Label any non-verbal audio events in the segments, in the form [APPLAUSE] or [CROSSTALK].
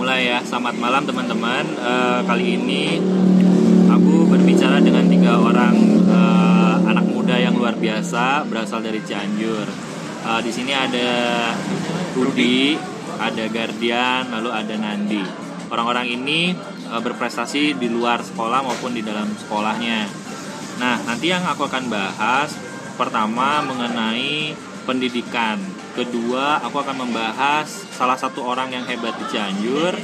mulai ya. Selamat malam teman-teman. Eh, kali ini aku berbicara dengan tiga orang eh, anak muda yang luar biasa berasal dari Cianjur. Eh, di sini ada Rudi, ada Guardian, lalu ada Nandi. Orang-orang ini eh, berprestasi di luar sekolah maupun di dalam sekolahnya. Nah, nanti yang aku akan bahas pertama mengenai pendidikan. Kedua, aku akan membahas salah satu orang yang hebat di Cianjur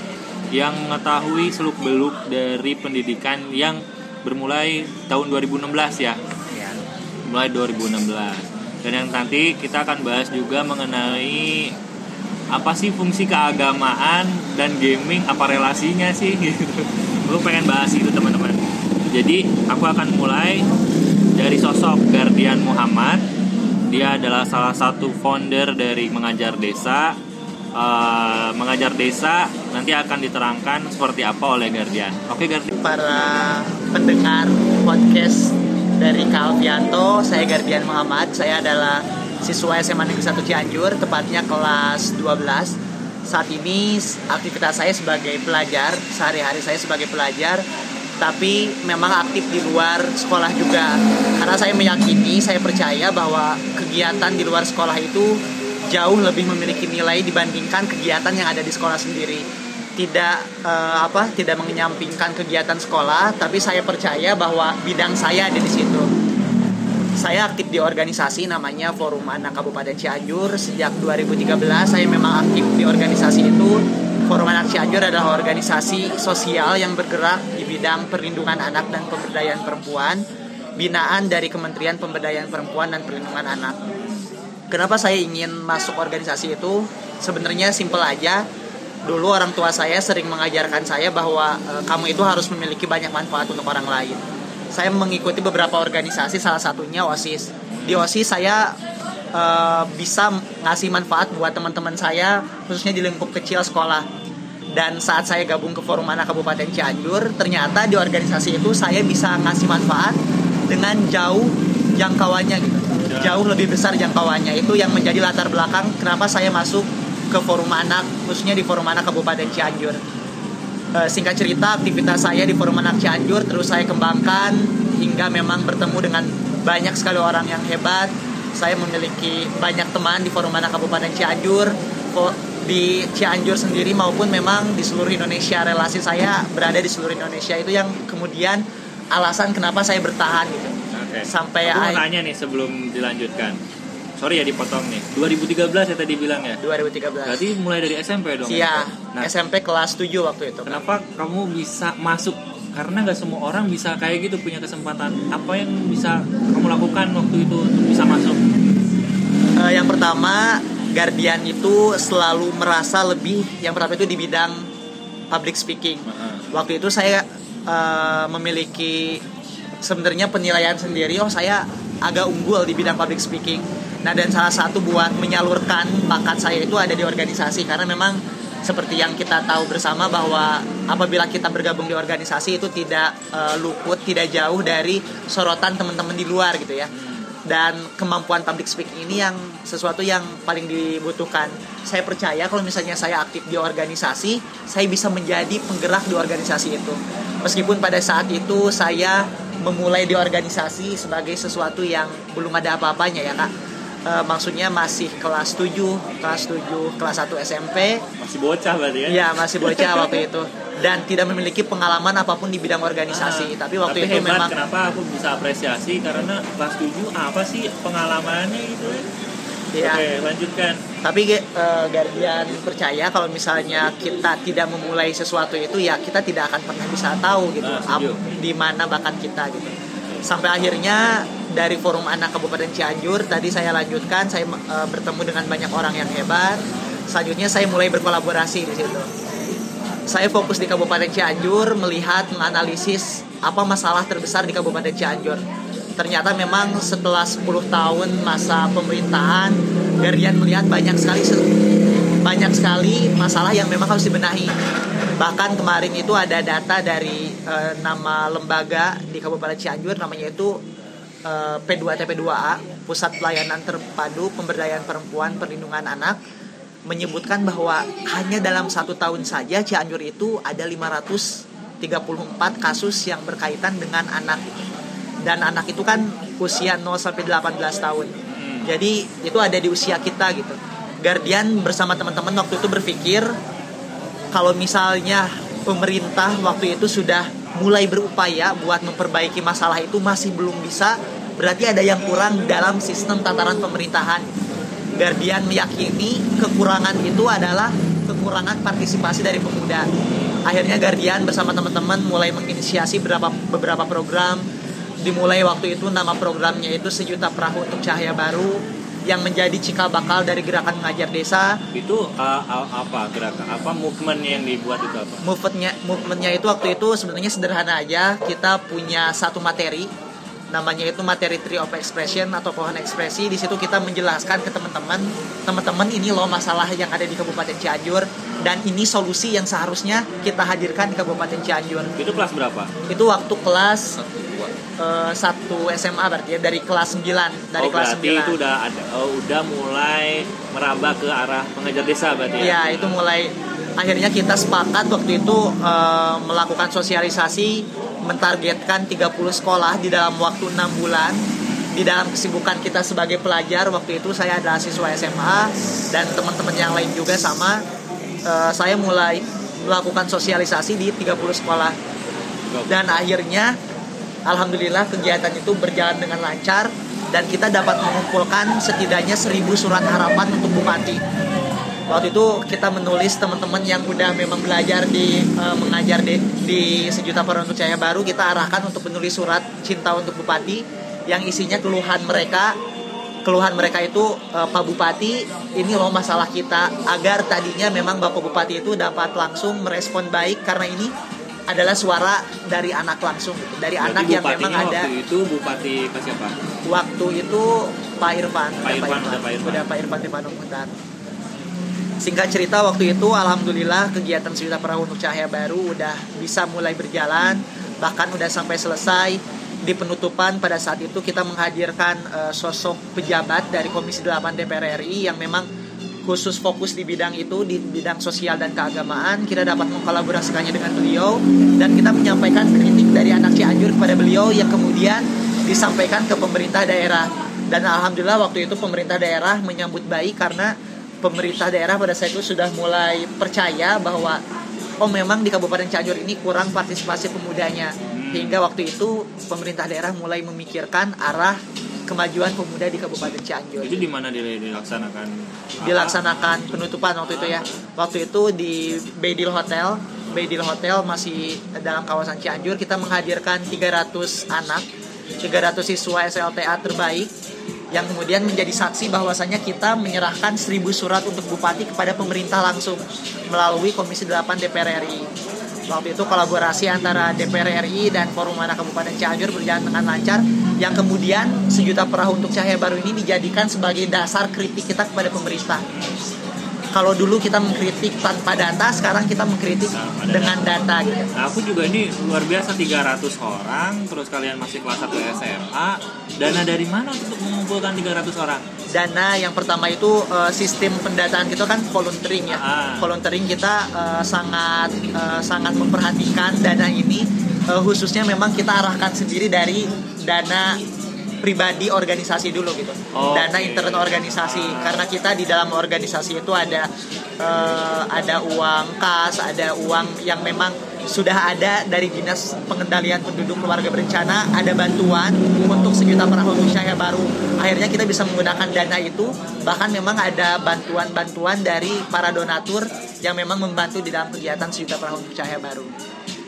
yang mengetahui seluk-beluk dari pendidikan yang bermulai tahun 2016 ya. Ya. Mulai 2016. Dan yang nanti kita akan bahas juga mengenai apa sih fungsi keagamaan dan gaming apa relasinya sih [LAUGHS] gitu. Gue pengen bahas itu teman-teman. Jadi aku akan mulai dari sosok Guardian Muhammad. Dia adalah salah satu founder dari Mengajar Desa. Eh, Mengajar Desa nanti akan diterangkan seperti apa oleh Guardian. Oke Guardian. Para pendengar podcast dari Kalvianto, saya Gardian Muhammad. Saya adalah siswa SMA Negeri 1 Cianjur, tepatnya kelas 12. Saat ini aktivitas saya sebagai pelajar, sehari-hari saya sebagai pelajar, tapi memang aktif di luar sekolah juga. Karena saya meyakini, saya percaya bahwa kegiatan di luar sekolah itu jauh lebih memiliki nilai dibandingkan kegiatan yang ada di sekolah sendiri. Tidak eh, apa, tidak menyampingkan kegiatan sekolah, tapi saya percaya bahwa bidang saya ada di situ. Saya aktif di organisasi namanya Forum Anak Kabupaten Cianjur sejak 2013. Saya memang aktif di organisasi itu. Forum Anak Cianjur adalah organisasi sosial yang bergerak bidang perlindungan anak dan pemberdayaan perempuan, binaan dari Kementerian Pemberdayaan Perempuan dan Perlindungan Anak. Kenapa saya ingin masuk organisasi itu? Sebenarnya simpel aja. Dulu orang tua saya sering mengajarkan saya bahwa e, kamu itu harus memiliki banyak manfaat untuk orang lain. Saya mengikuti beberapa organisasi, salah satunya OSIS. Di OSIS saya e, bisa ngasih manfaat buat teman-teman saya, khususnya di lingkup kecil sekolah. Dan saat saya gabung ke Forum Anak Kabupaten Cianjur, ternyata di organisasi itu saya bisa ngasih manfaat dengan jauh jangkauannya gitu. Jauh lebih besar jangkauannya. Itu yang menjadi latar belakang kenapa saya masuk ke forum anak khususnya di forum anak Kabupaten Cianjur. E, singkat cerita aktivitas saya di forum anak Cianjur terus saya kembangkan hingga memang bertemu dengan banyak sekali orang yang hebat. Saya memiliki banyak teman di forum anak Kabupaten Cianjur di Cianjur sendiri maupun memang di seluruh Indonesia relasi saya berada di seluruh Indonesia itu yang kemudian alasan kenapa saya bertahan gitu Oke. Sampai aku mau tanya nih sebelum dilanjutkan. Sorry ya dipotong nih. 2013 ya tadi bilang ya. 2013 Berarti mulai dari SMP dong. Iya, Nah, SMP kelas 7 waktu itu. Kenapa kamu bisa masuk? Karena nggak semua orang bisa kayak gitu punya kesempatan. Apa yang bisa kamu lakukan waktu itu untuk bisa masuk? Eh, yang pertama, Guardian itu selalu merasa lebih. Yang pertama itu di bidang public speaking. Waktu itu saya eh, memiliki sebenarnya penilaian sendiri. Oh, saya agak unggul di bidang public speaking. Nah, dan salah satu buat menyalurkan bakat saya itu ada di organisasi karena memang seperti yang kita tahu bersama bahwa apabila kita bergabung di organisasi itu tidak eh, luput, tidak jauh dari sorotan teman-teman di luar gitu ya. Dan kemampuan public speaking ini yang sesuatu yang paling dibutuhkan. Saya percaya kalau misalnya saya aktif di organisasi, saya bisa menjadi penggerak di organisasi itu. Meskipun pada saat itu saya memulai di organisasi sebagai sesuatu yang belum ada apa-apanya ya kak. E, maksudnya masih kelas 7, kelas 7, kelas 1 SMP, Masih bocah berarti ya? ya masih bocah waktu itu dan tidak memiliki pengalaman apa pun di bidang organisasi. Ah, Tapi waktu itu hebat, memang kenapa aku bisa apresiasi karena kelas 7 apa sih pengalamannya gitu ya. Oke, lanjutkan. Tapi eh, Guardian percaya kalau misalnya kita tidak memulai sesuatu itu ya kita tidak akan pernah bisa tahu gitu Ah, ap- di mana bakat kita gitu. Sampai akhirnya dari forum anak Kabupaten Cianjur tadi saya lanjutkan saya eh, bertemu dengan banyak orang yang hebat. Selanjutnya saya mulai berkolaborasi di situ. Saya fokus di Kabupaten Cianjur melihat menganalisis apa masalah terbesar di Kabupaten Cianjur. Ternyata memang setelah 10 tahun masa pemerintahan Guardian melihat banyak sekali banyak sekali masalah yang memang harus dibenahi. Bahkan kemarin itu ada data dari eh, nama lembaga di Kabupaten Cianjur namanya itu eh, P2TP2A, Pusat Pelayanan Terpadu Pemberdayaan Perempuan Perlindungan Anak menyebutkan bahwa hanya dalam satu tahun saja Cianjur itu ada 534 kasus yang berkaitan dengan anak dan anak itu kan usia 0 sampai 18 tahun. Hmm. Jadi itu ada di usia kita gitu. Guardian bersama teman-teman waktu itu berpikir kalau misalnya pemerintah waktu itu sudah mulai berupaya buat memperbaiki masalah itu masih belum bisa, berarti ada yang kurang dalam sistem tataran pemerintahan. Guardian meyakini kekurangan itu adalah kekurangan partisipasi dari pemuda. Akhirnya Guardian bersama teman-teman mulai menginisiasi beberapa beberapa program. Dimulai waktu itu nama programnya itu sejuta perahu untuk cahaya baru yang menjadi cikal bakal dari gerakan mengajar desa. Itu uh, uh, apa gerakan apa movement yang dibuat itu apa? Movementnya movementnya itu waktu itu sebenarnya sederhana aja. Kita punya satu materi namanya itu materi tree of expression atau pohon ekspresi di situ kita menjelaskan ke teman-teman teman-teman ini loh masalah yang ada di Kabupaten Cianjur dan ini solusi yang seharusnya kita hadirkan di Kabupaten Cianjur Itu kelas berapa? itu waktu kelas eh, satu SMA berarti ya dari kelas 9 dari oh, kelas berarti 9 itu udah ada oh, udah mulai merambah ke arah pengajar desa berarti ya? Iya, itu mulai akhirnya kita sepakat waktu itu eh, melakukan sosialisasi mentargetkan 30 sekolah di dalam waktu 6 bulan. Di dalam kesibukan kita sebagai pelajar waktu itu saya adalah siswa SMA dan teman-teman yang lain juga sama Eh, saya mulai melakukan sosialisasi di 30 sekolah. Dan akhirnya alhamdulillah kegiatan itu berjalan dengan lancar dan kita dapat mengumpulkan setidaknya 1000 surat harapan untuk bupati. Waktu itu kita menulis teman-teman yang udah memang belajar di eh, mengajar di, di sejuta para untuk cahaya baru kita arahkan untuk menulis surat cinta untuk bupati yang isinya keluhan mereka keluhan mereka itu eh, Pak Bupati ini loh masalah kita agar tadinya memang Bapak Bupati itu dapat langsung merespon baik karena ini adalah suara dari anak langsung gitu. dari Berarti anak yang memang ada waktu itu bupati ke siapa? waktu itu Pak Irfan Pak Irfan, udah Pak Irfan. udah Pak Irfan Irfan Muhtar singkat cerita waktu itu alhamdulillah kegiatan Sejuta Perahu untuk Cahaya Baru udah bisa mulai berjalan bahkan udah sampai selesai. Di penutupan pada saat itu kita menghadirkan eh, sosok pejabat dari Komisi 8 DPR RI yang memang khusus fokus di bidang itu di bidang sosial dan keagamaan. Kita dapat mengkolaborasikannya dengan beliau dan kita menyampaikan kritik dari anak Cianjur kepada beliau yang kemudian disampaikan ke pemerintah daerah. Dan alhamdulillah waktu itu pemerintah daerah menyambut baik karena pemerintah daerah pada saat itu sudah mulai percaya bahwa oh memang di Kabupaten Cianjur ini kurang partisipasi pemudanya. Hingga waktu itu pemerintah daerah mulai memikirkan arah kemajuan pemuda di Kabupaten Cianjur. Itu di mana dil- dilaksanakan? dilaksanakan penutupan waktu itu ya. Waktu itu di Beidil Hotel, Beidil Hotel masih dalam kawasan Cianjur. Kita menghadirkan 300 anak, 300 siswa SLTA terbaik yang kemudian menjadi saksi bahwasanya kita menyerahkan 1000 surat untuk bupati kepada pemerintah langsung melalui Komisi 8 DPR RI. Waktu itu kolaborasi antara DPR RI dan Forum Anak Kabupaten Cianjur berjalan dengan lancar yang kemudian sejuta perahu untuk cahaya baru ini dijadikan sebagai dasar kritik kita kepada pemerintah. Kalau dulu kita mengkritik tanpa data, sekarang kita mengkritik data. dengan data gitu. Nah, aku juga ini luar biasa 300 orang, terus kalian masih kelas 1 SMA. Dana dari mana untuk mengumpulkan 300 orang? Dana yang pertama itu eh, sistem pendataan kita kan volunteering ya. Ah. Volunteering kita eh, sangat eh, sangat memperhatikan dana ini eh, khususnya memang kita arahkan sendiri dari dana pribadi organisasi dulu gitu. Oke. Dana internal organisasi karena kita di dalam organisasi itu ada eh, ada uang kas, ada uang yang memang sudah ada dari dinas pengendalian penduduk keluarga berencana ada bantuan untuk sejuta perahu cahaya baru akhirnya kita bisa menggunakan dana itu bahkan memang ada bantuan-bantuan dari para donatur yang memang membantu di dalam kegiatan sejuta perahu cahaya baru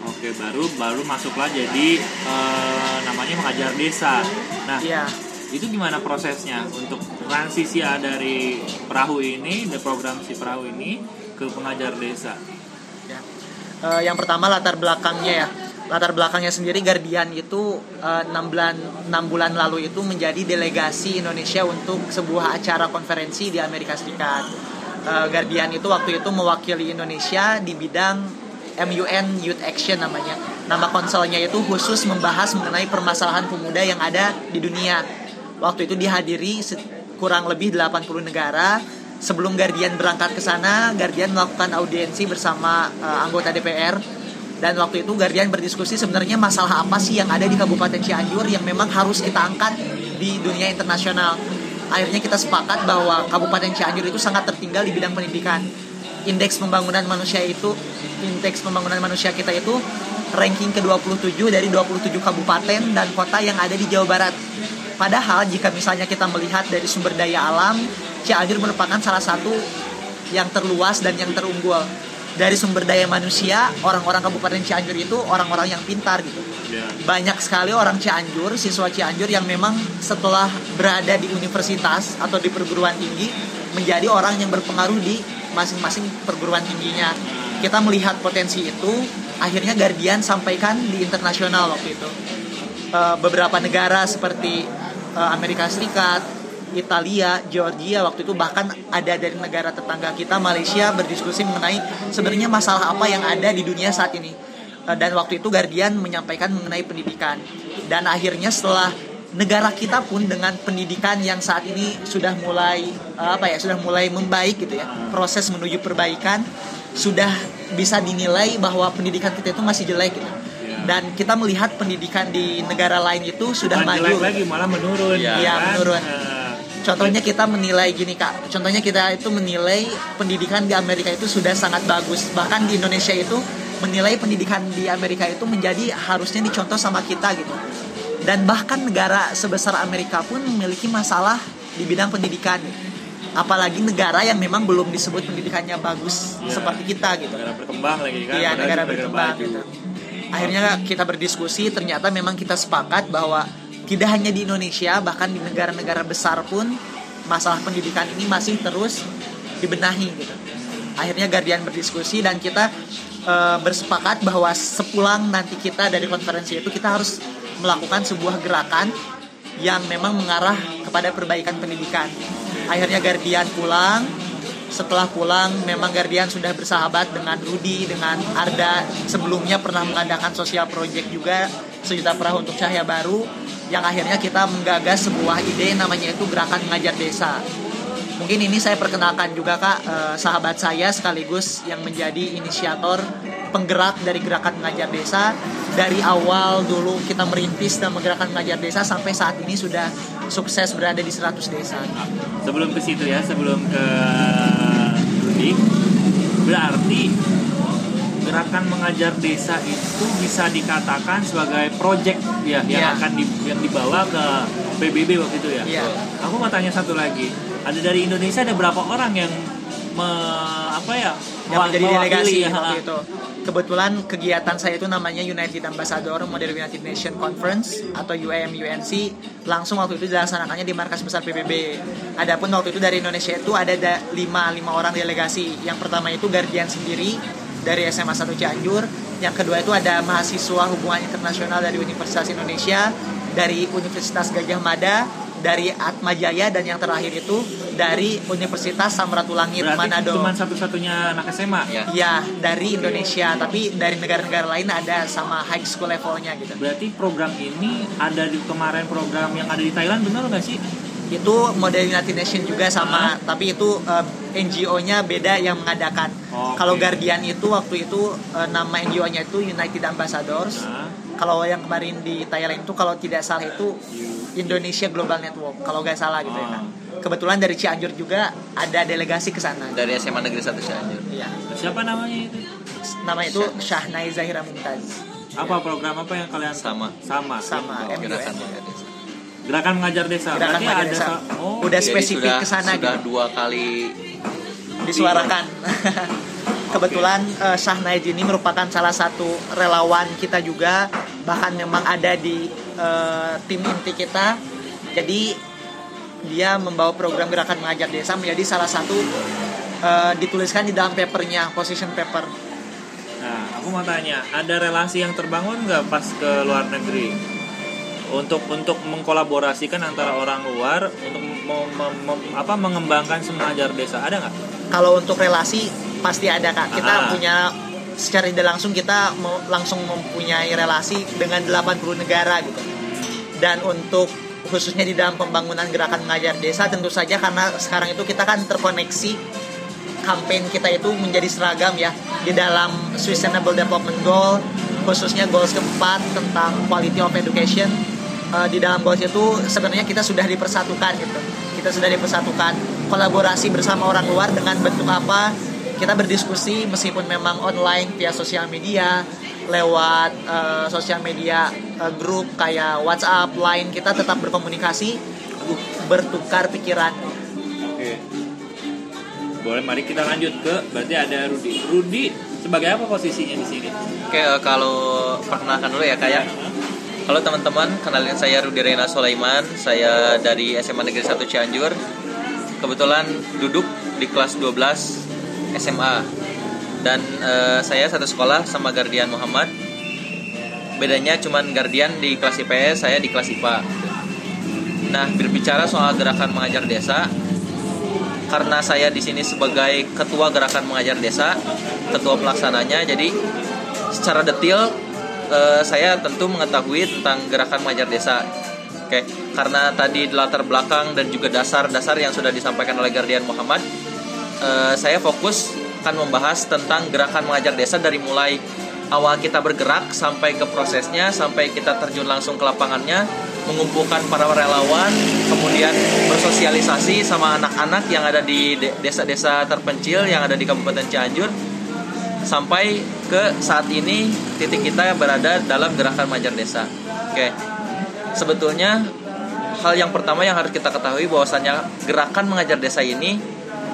Oke, baru baru masuklah jadi eh, namanya mengajar desa. Nah, Iya. itu gimana prosesnya untuk transisi dari perahu ini, dari program si perahu ini ke pengajar desa? Eh, yang pertama latar belakangnya ya. Latar belakangnya sendiri Guardian itu eh, 6 bulan 6 bulan lalu itu menjadi delegasi Indonesia untuk sebuah acara konferensi di Amerika Serikat. Eh, Guardian itu waktu itu mewakili Indonesia di bidang MUN Youth Action namanya. Nama konselnya itu khusus membahas mengenai permasalahan pemuda yang ada di dunia. Waktu itu dihadiri kurang lebih 80 negara sebelum Guardian berangkat ke sana, Guardian melakukan audiensi bersama uh, anggota DPR dan waktu itu Guardian berdiskusi sebenarnya masalah apa sih yang ada di Kabupaten Cianjur yang memang harus kita angkat di dunia internasional. Akhirnya kita sepakat bahwa Kabupaten Cianjur itu sangat tertinggal di bidang pendidikan. Indeks pembangunan manusia itu, indeks pembangunan manusia kita itu ranking ke-27 dari 27 kabupaten dan kota yang ada di Jawa Barat. Padahal jika misalnya kita melihat dari sumber daya alam, Cianjur merupakan salah satu yang terluas dan yang terunggul. Dari sumber daya manusia orang-orang Kabupaten Cianjur itu orang-orang yang pintar gitu. Yeah. banyak sekali orang Cianjur siswa Cianjur yang memang setelah berada di universitas atau di perguruan tinggi menjadi orang yang berpengaruh di masing-masing perguruan tingginya. Kita melihat potensi itu akhirnya Guardian sampaikan di internasional waktu itu. Eh, beberapa negara seperti eh, Amerika Serikat Italia, Georgia waktu itu bahkan ada dari negara tetangga kita Malaysia berdiskusi mengenai sebenarnya masalah apa yang ada di dunia saat ini. Eh, dan waktu itu Guardian menyampaikan mengenai pendidikan. Dan akhirnya setelah negara kita pun dengan pendidikan yang saat ini sudah mulai eh, apa ya, sudah mulai membaik gitu ya. Proses menuju perbaikan sudah bisa dinilai bahwa pendidikan kita itu masih jelek gitu dan kita melihat pendidikan di negara lain itu sudah Bukan maju lagi malah menurun ya, ya kan? menurun uh, Contohnya kita menilai gini kak, contohnya kita itu menilai pendidikan di Amerika itu sudah sangat bagus. Bahkan di Indonesia itu menilai pendidikan di Amerika itu menjadi harusnya dicontoh sama kita gitu. Dan bahkan negara sebesar Amerika pun memiliki masalah di bidang pendidikan. Apalagi negara yang memang belum disebut pendidikannya bagus ya, seperti kita gitu. Negara berkembang lagi kan. Iya, negara berkembang gitu. Akhirnya kita berdiskusi, ternyata memang kita sepakat bahwa tidak hanya di Indonesia bahkan di negara-negara besar pun masalah pendidikan ini masih terus dibenahi gitu. Akhirnya Guardian berdiskusi dan kita e, bersepakat bahwa sepulang nanti kita dari konferensi itu kita harus melakukan sebuah gerakan yang memang mengarah kepada perbaikan pendidikan. Akhirnya Guardian pulang. Setelah pulang memang Guardian sudah bersahabat dengan Rudi dengan Arda. Sebelumnya pernah mengadakan sosial project juga sejuta perahu untuk cahaya baru yang akhirnya kita menggagas sebuah ide namanya itu gerakan mengajar desa. Mungkin ini saya perkenalkan juga kak eh, sahabat saya sekaligus yang menjadi inisiator penggerak dari gerakan mengajar desa dari awal dulu kita merintis dan menggerakkan mengajar desa sampai saat ini sudah sukses berada di 100 desa. Sebelum ke situ ya, sebelum ke Rudi, berarti gerakan mengajar desa itu bisa dikatakan sebagai project ya yang yeah. akan di, yang dibawa ke PBB waktu itu ya. Yeah. Aku mau tanya satu lagi. Ada dari Indonesia ada berapa orang yang me, apa ya? Yang menjadi delegasi ya, waktu itu. Kebetulan kegiatan saya itu namanya United Ambassador Modern United Nation Conference atau UAM UNC langsung waktu itu dilaksanakannya di markas besar PBB. Adapun waktu itu dari Indonesia itu ada lima lima orang delegasi. Yang pertama itu Guardian sendiri, dari SMA 1 Cianjur. Yang kedua itu ada mahasiswa hubungan internasional dari Universitas Indonesia, dari Universitas Gajah Mada, dari Atma Jaya dan yang terakhir itu dari Universitas Samratulangi Manado. cuma satu-satunya anak SMA ya? Ya, dari Indonesia, tapi dari negara-negara lain ada sama high school levelnya gitu. Berarti program ini ada di kemarin program yang ada di Thailand benar nggak sih? Itu model United Nation juga sama uh. tapi itu uh, eh, NGO-nya beda yang mengadakan. Okay. kalau Guardian itu waktu itu uh, nama NGO-nya itu United Ambassadors. Uh. kalau yang kemarin di Thailand itu kalau tidak salah itu Indonesia Global Network kalau nggak salah gitu ya kan kebetulan dari Cianjur juga ada delegasi ke sana. Dari SMA Negeri 1 Cianjur. Iya. Siapa namanya itu? Nama itu Syahnai Zahira Mumtaz. Apa program apa yang kalian sama. Sama. Sama, sama MUN Gerakan mengajar desa. Gerakan mengajar ada desa. Oh, udah spesifik ke sana sudah gitu. dua kali disuarakan. [LAUGHS] Kebetulan uh, Syahnaid ini merupakan salah satu relawan kita juga, bahkan memang ada di uh, tim inti kita. Jadi dia membawa program gerakan mengajar desa menjadi salah satu uh, dituliskan di dalam papernya, position paper. Nah, aku mau tanya, ada relasi yang terbangun nggak pas ke luar negeri? Untuk untuk mengkolaborasikan antara orang luar untuk mem, mem, mem, apa mengembangkan semengajar desa ada nggak? Kalau untuk relasi pasti ada kak. Kita Aha. punya secara tidak langsung kita langsung mempunyai relasi dengan 80 negara gitu. Dan untuk khususnya di dalam pembangunan gerakan mengajar desa tentu saja karena sekarang itu kita kan terkoneksi campaign kita itu menjadi seragam ya di dalam Sustainable Development Goal khususnya goals keempat tentang quality of education uh, di dalam goals itu sebenarnya kita sudah dipersatukan gitu kita sudah dipersatukan kolaborasi bersama orang luar dengan bentuk apa kita berdiskusi meskipun memang online via sosial media lewat uh, sosial media uh, grup kayak WhatsApp, Line kita tetap berkomunikasi bertukar pikiran. Oke. Boleh mari kita lanjut ke berarti ada Rudi. Rudi sebagai apa posisinya di sini? Oke, kalau perkenalkan dulu ya kayak Halo teman-teman, kenalin saya Rudi Rena Sulaiman. Saya dari SMA Negeri 1 Cianjur. Kebetulan duduk di kelas 12 SMA. Dan eh, saya satu sekolah sama Gardian Muhammad. Bedanya cuman Gardian di kelas IPS, saya di kelas IPA. Nah, berbicara soal gerakan mengajar desa, karena saya di sini sebagai ketua gerakan mengajar desa, ketua pelaksananya, jadi secara detail eh, saya tentu mengetahui tentang gerakan mengajar desa. Oke, karena tadi latar belakang dan juga dasar-dasar yang sudah disampaikan oleh Gardian Muhammad, eh, saya fokus akan membahas tentang gerakan mengajar desa dari mulai awal kita bergerak sampai ke prosesnya, sampai kita terjun langsung ke lapangannya, mengumpulkan para relawan, kemudian bersosialisasi sama anak-anak yang ada di de- desa-desa terpencil yang ada di Kabupaten Cianjur, sampai ke saat ini titik kita berada dalam gerakan mengajar desa. Oke, sebetulnya hal yang pertama yang harus kita ketahui bahwasannya gerakan mengajar desa ini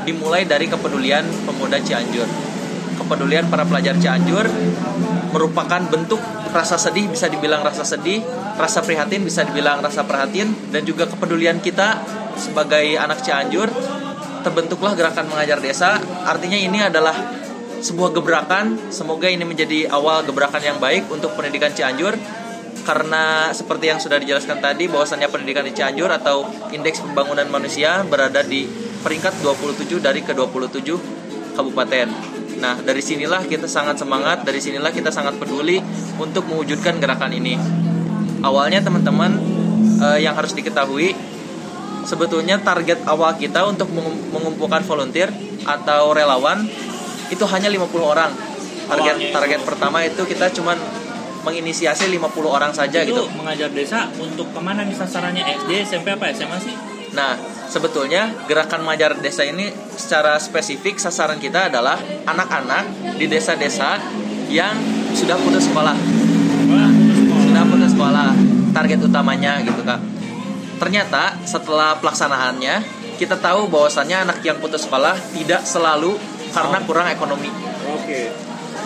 dimulai dari kepedulian pemuda Cianjur. Kepedulian para pelajar Cianjur merupakan bentuk rasa sedih bisa dibilang rasa sedih, rasa prihatin bisa dibilang rasa perhatian dan juga kepedulian kita sebagai anak Cianjur terbentuklah gerakan mengajar desa. Artinya ini adalah sebuah gebrakan. Semoga ini menjadi awal gebrakan yang baik untuk pendidikan Cianjur karena seperti yang sudah dijelaskan tadi bahwasannya pendidikan di Cianjur atau indeks pembangunan manusia berada di peringkat 27 dari ke-27 kabupaten. Nah, dari sinilah kita sangat semangat, dari sinilah kita sangat peduli untuk mewujudkan gerakan ini. Awalnya teman-teman eh, yang harus diketahui sebetulnya target awal kita untuk mengum- mengumpulkan volunteer atau relawan itu hanya 50 orang. Target Awalnya. target pertama itu kita cuman menginisiasi 50 orang saja itu gitu. mengajar desa untuk ke mana nih sasarannya SD, SMP apa SMA sih? Nah, sebetulnya gerakan mengajar desa ini secara spesifik sasaran kita adalah anak-anak di desa-desa yang sudah putus sekolah. Wah, putus sekolah. Sudah putus sekolah. Target utamanya gitu, Kak. Ternyata setelah pelaksanaannya kita tahu bahwasannya anak yang putus sekolah tidak selalu karena kurang ekonomi. Oke.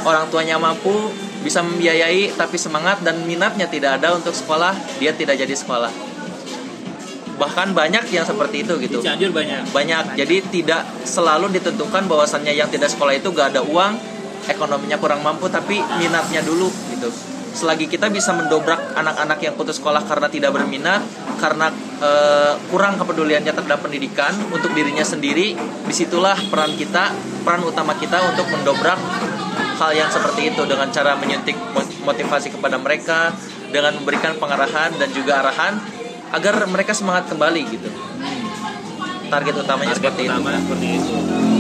Orang tuanya mampu bisa membiayai tapi semangat dan minatnya tidak ada untuk sekolah, dia tidak jadi sekolah. Bahkan banyak yang seperti itu gitu Di Cianjur banyak. banyak jadi tidak selalu ditentukan bahwasannya yang tidak sekolah itu gak ada uang ekonominya kurang mampu tapi minatnya dulu gitu selagi kita bisa mendobrak anak-anak yang putus sekolah karena tidak berminat karena eh, kurang kepeduliannya terhadap pendidikan untuk dirinya sendiri di situlah peran kita peran utama kita untuk mendobrak hal yang seperti itu dengan cara menyuntik motivasi kepada mereka dengan memberikan pengarahan dan juga arahan agar mereka semangat kembali gitu target utamanya Target seperti itu. utama seperti itu.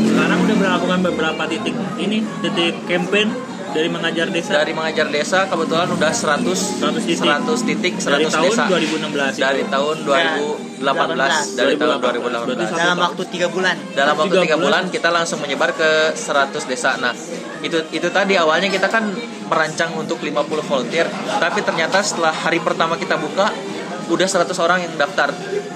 Sekarang udah melakukan beberapa titik ini titik campaign dari mengajar desa Dari mengajar desa kebetulan udah 100 100 titik. 100 titik 100 dari tahun desa 2016 itu. dari tahun 2018 dari tahun 2018. Berarti 2018 dalam waktu tiga bulan dalam waktu Tiga tiga bulan. bulan kita langsung menyebar ke 100 desa nah itu itu tadi awalnya kita kan merancang untuk 50 volunteer tapi ternyata setelah hari pertama kita buka udah 100 orang yang daftar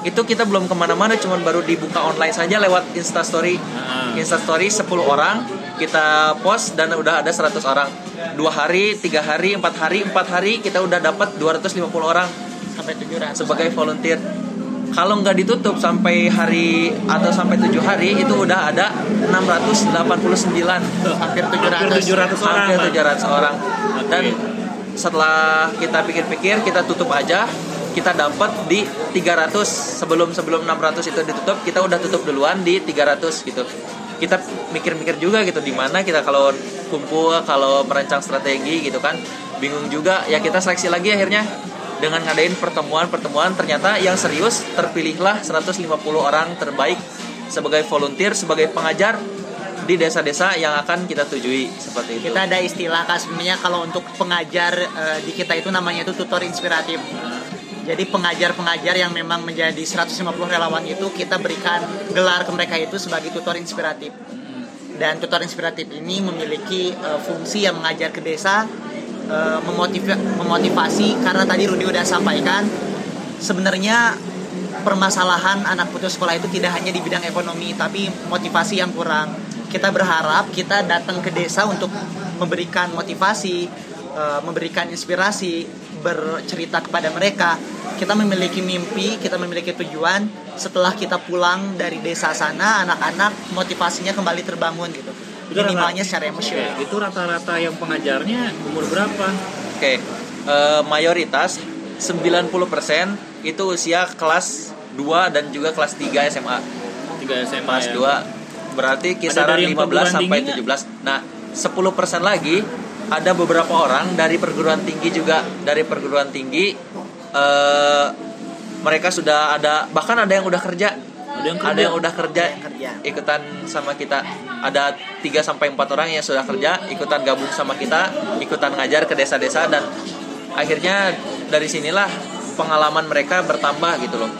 itu kita belum ke mana-mana cuman baru dibuka online saja lewat instastory Ah. instastory 10 orang kita post dan udah ada 100 orang. Dua hari tiga hari empat hari empat hari kita udah dapat 250 orang sampai 700 sebagai volunteer. Kalau nggak ditutup sampai hari atau sampai tujuh hari itu udah ada 689 hampir 700 Hampir 700 orang. hampir Pak. 700 orang. Dan setelah kita pikir-pikir kita tutup aja kita dapat di 300 sebelum sebelum 600 itu ditutup kita udah tutup duluan di 300 gitu kita mikir-mikir juga gitu di mana kita kalau kumpul kalau merancang strategi gitu kan bingung juga ya kita seleksi lagi akhirnya dengan ngadain pertemuan-pertemuan ternyata yang serius terpilihlah 150 orang terbaik sebagai volunteer sebagai pengajar di desa-desa yang akan kita tujui seperti itu. Kita ada istilah sebenarnya kalau untuk pengajar eh, di kita itu namanya itu tutor inspiratif. Jadi pengajar-pengajar yang memang menjadi 150 relawan itu kita berikan gelar ke mereka itu sebagai tutor inspiratif. Dan tutor inspiratif ini memiliki eh, fungsi yang mengajar ke desa, eh, memotiv- memotivasi karena tadi Rudi udah sampaikan sebenarnya permasalahan anak putus sekolah itu tidak hanya di bidang ekonomi tapi motivasi yang kurang. Kita berharap kita datang ke desa untuk memberikan motivasi, eh, memberikan inspirasi, bercerita kepada mereka. Kita memiliki mimpi, kita memiliki tujuan. Setelah kita pulang dari desa sana, anak-anak motivasinya kembali terbangun gitu. Itu rata- Minimalnya secara emosional. itu rata-rata yang pengajarnya umur berapa? Oke, eh, mayoritas 90% itu usia kelas 2 dan juga kelas 3 SMA. 3 SMA Kelas ya. 2 berarti kisaran dari yang 15 perguruan sampai tinggi 17. Nah, 10% lagi ada beberapa orang dari perguruan tinggi juga dari perguruan tinggi eh mereka sudah ada bahkan ada yang udah kerja. Ada yang Ada kerja. yang udah kerja ikutan sama kita. Ada 3 sampai 4 orang yang sudah kerja ikutan gabung sama kita, ikutan ngajar ke desa-desa dan akhirnya dari sinilah pengalaman mereka bertambah gitu loh.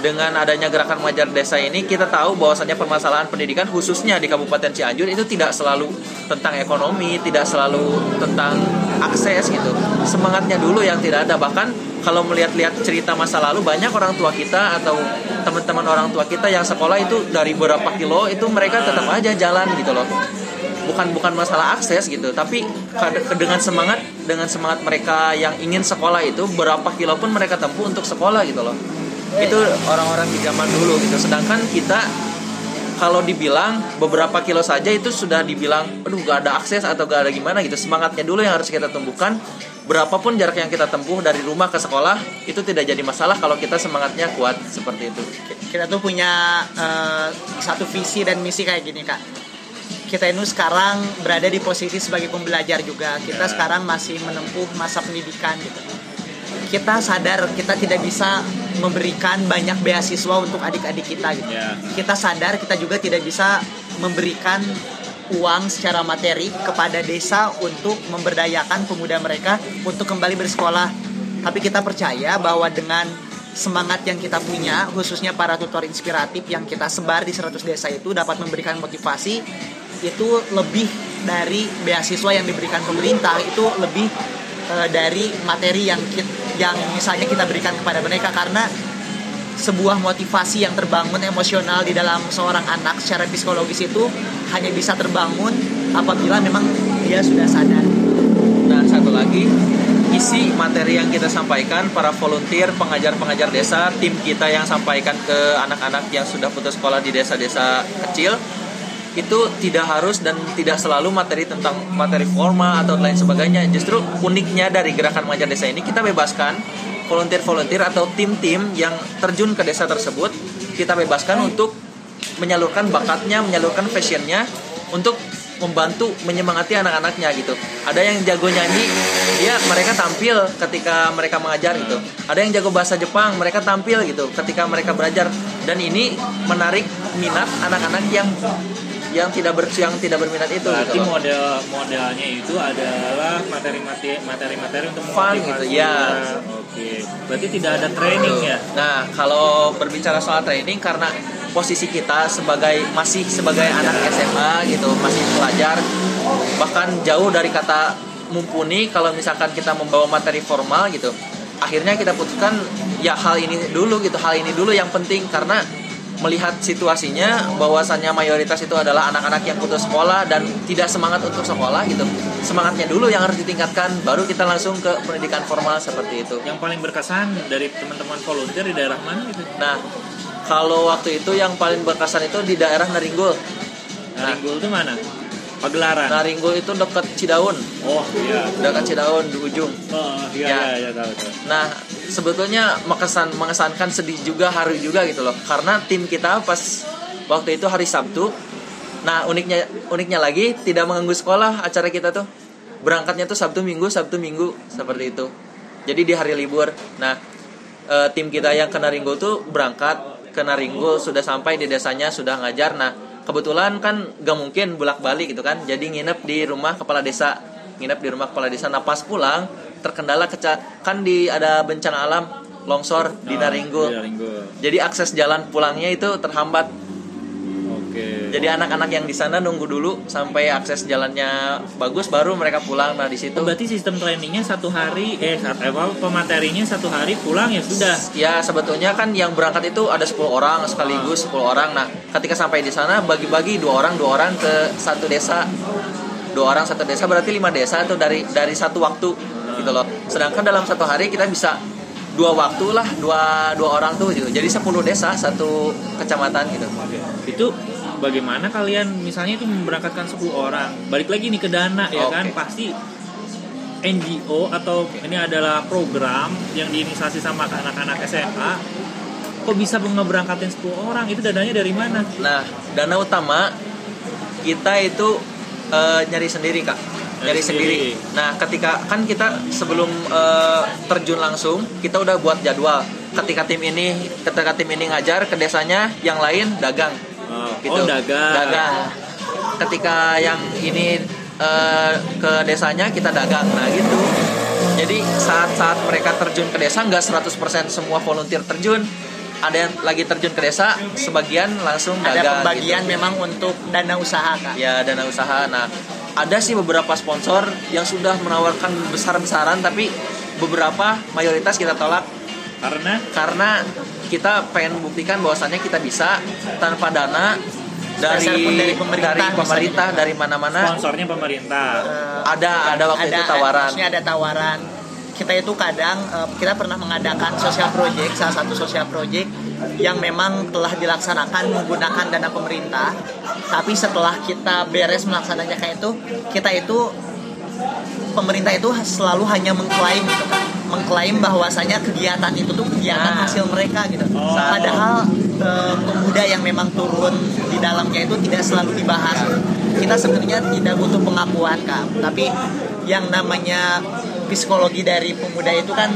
Dengan adanya gerakan mengajar desa ini kita tahu bahwasannya permasalahan pendidikan khususnya di Kabupaten Cianjur itu tidak selalu tentang ekonomi, tidak selalu tentang akses gitu. Semangatnya dulu yang tidak ada. Bahkan kalau melihat-lihat cerita masa lalu banyak orang tua kita atau teman-teman orang tua kita yang sekolah itu dari beberapa kilo itu mereka tetap aja jalan gitu loh. Bukan bukan masalah akses gitu tapi dengan semangat dengan semangat mereka yang ingin sekolah itu berapa kilo pun mereka tempuh untuk sekolah gitu loh itu orang-orang di zaman dulu gitu. Sedangkan kita kalau dibilang beberapa kilo saja itu sudah dibilang aduh gak ada akses atau gak ada gimana gitu. Semangatnya dulu yang harus kita tumbuhkan. Berapapun jarak yang kita tempuh dari rumah ke sekolah itu tidak jadi masalah kalau kita semangatnya kuat seperti itu. Kita tuh punya eh, satu visi dan misi kayak gini kak. Kita ini sekarang berada di posisi sebagai pembelajar juga. Kita Ya. sekarang masih menempuh masa pendidikan gitu kita sadar kita tidak bisa memberikan banyak beasiswa untuk adik-adik kita gitu Ya. kita sadar kita juga tidak bisa memberikan uang secara materi kepada desa untuk memberdayakan pemuda mereka untuk kembali bersekolah. Tapi kita percaya bahwa dengan semangat yang kita punya, khususnya para tutor inspiratif yang kita sebar di 100 desa itu dapat memberikan motivasi itu lebih dari beasiswa yang diberikan pemerintah, itu lebih eh, dari materi yang kit- yang misalnya kita berikan kepada mereka karena sebuah motivasi yang terbangun emosional di dalam seorang anak secara psikologis itu hanya bisa terbangun apabila memang dia sudah sadar. Nah, satu lagi, isi materi yang kita sampaikan para volunteer, pengajar-pengajar desa, tim kita yang sampaikan ke anak-anak yang sudah putus sekolah di desa-desa kecil itu tidak harus dan tidak selalu materi tentang materi formal atau lain sebagainya. Justru uniknya dari gerakan mengajar desa ini kita bebaskan volunteer-volunteer atau tim-tim yang terjun ke desa tersebut kita bebaskan untuk menyalurkan bakatnya, menyalurkan passionnya untuk membantu menyemangati anak-anaknya gitu. Ada yang jago nyanyi, dia mereka tampil ketika mereka mengajar gitu. Ada yang jago bahasa Jepang, mereka tampil gitu ketika mereka belajar. Dan ini menarik minat anak-anak yang yang tidak ber, yang tidak berminat itu Berarti gitu. model modelnya itu adalah materi-materi materi-materi untuk Fun gitu, ya. Oke. Berarti tidak ada training ya? Nah, kalau berbicara soal training karena posisi kita sebagai masih sebagai anak SMA gitu, masih pelajar bahkan jauh dari kata mumpuni kalau misalkan kita membawa materi formal gitu. Akhirnya kita putuskan ya hal ini dulu gitu, hal ini dulu yang penting karena melihat situasinya bahwasannya mayoritas itu adalah anak-anak yang putus sekolah dan tidak semangat untuk sekolah gitu. Semangatnya dulu yang harus ditingkatkan baru kita langsung ke pendidikan formal seperti itu. Yang paling berkesan dari teman-teman volunteer di daerah mana gitu? Nah, kalau waktu itu yang paling berkesan itu di daerah Naringgul. Nah, Naringgul itu mana? Pagelaran. Naringgul itu dekat Cidaun, Oh iya. dekat Cidaun di ujung. Oh iya Ya. iya, iya tahu tahu. Nah, sebetulnya mengesan mengesankan sedih juga haru juga gitu loh. Karena tim kita pas waktu itu hari Sabtu. Nah, uniknya uniknya lagi tidak mengganggu sekolah acara kita tuh. Berangkatnya tuh Sabtu Minggu, Sabtu Minggu seperti itu. jadi di hari libur nah eh, tim kita yang ke Naringgo tuh berangkat ke Naringgo sudah sampai di desanya sudah ngajar nah kebetulan kan gak mungkin bolak balik gitu kan jadi nginep di rumah kepala desa nginep di rumah kepala desa nah pas pulang terkendala keca kan di ada bencana alam longsor di Oh, Naringgo di Naringgo. jadi akses jalan pulangnya itu terhambat Oke. jadi anak-anak yang di sana nunggu dulu sampai akses jalannya bagus baru mereka pulang nah di situ Oh, berarti sistem trainingnya satu hari eh saat eh, apa pematerinya satu hari pulang ya sudah. ya sebetulnya kan yang berangkat itu ada 10 orang sekaligus 10 orang nah ketika sampai di sana bagi-bagi dua orang dua orang ke satu desa dua orang satu desa berarti lima desa tuh dari dari satu waktu gitu loh sedangkan dalam satu hari kita bisa dua waktu lah dua dua orang tuh gitu jadi 10 desa satu kecamatan gitu Itu bagaimana kalian misalnya itu memberangkatkan 10 orang. Balik lagi nih ke dana ya Oke. kan pasti NGO atau ini adalah program yang diinisiasi sama anak-anak SMA. Kok bisa ngeberangkatin 10 orang? Itu dananya dari mana? Nah, dana utama kita itu eh, nyari sendiri kak, Nyari nyari sendiri. sendiri. Nah, ketika kan kita sebelum eh, terjun langsung, kita udah buat jadwal. Ketika tim ini, ketika tim ini ngajar ke desanya, yang lain dagang. Oh, Gitu. oh, dagang. Dagang. Ketika yang ini eh, ke desanya kita dagang. Nah, gitu. Jadi saat-saat mereka terjun ke desa nggak 100% semua volunteer terjun. Ada yang lagi terjun ke desa, sebagian langsung ada dagang. pembagian gitu. memang untuk dana usaha kak Ya dana usaha. Nah ada sih beberapa sponsor yang sudah menawarkan besar-besaran, tapi beberapa mayoritas kita tolak Karena karena kita pengen buktikan bahwasannya kita bisa tanpa dana dari dari pemerintah dari pemerintah misalnya. dari mana-mana sponsornya pemerintah. Eh, ada ada waktu itu tawaran. maksudnya ada tawaran kita itu kadang eh, kita pernah mengadakan sosial project salah satu sosial project yang memang telah dilaksanakan menggunakan dana pemerintah. Tapi setelah kita beres melaksanakannya kayak itu kita itu pemerintah itu selalu hanya mengklaim gitu kan. Mengklaim bahwasanya kegiatan itu tuh kegiatan Nah. hasil mereka gitu. Oh. padahal eh, pemuda yang memang turun di dalamnya itu tidak selalu dibahas. Kita sebenarnya tidak butuh pengakuan kak. Tapi yang namanya psikologi dari pemuda itu kan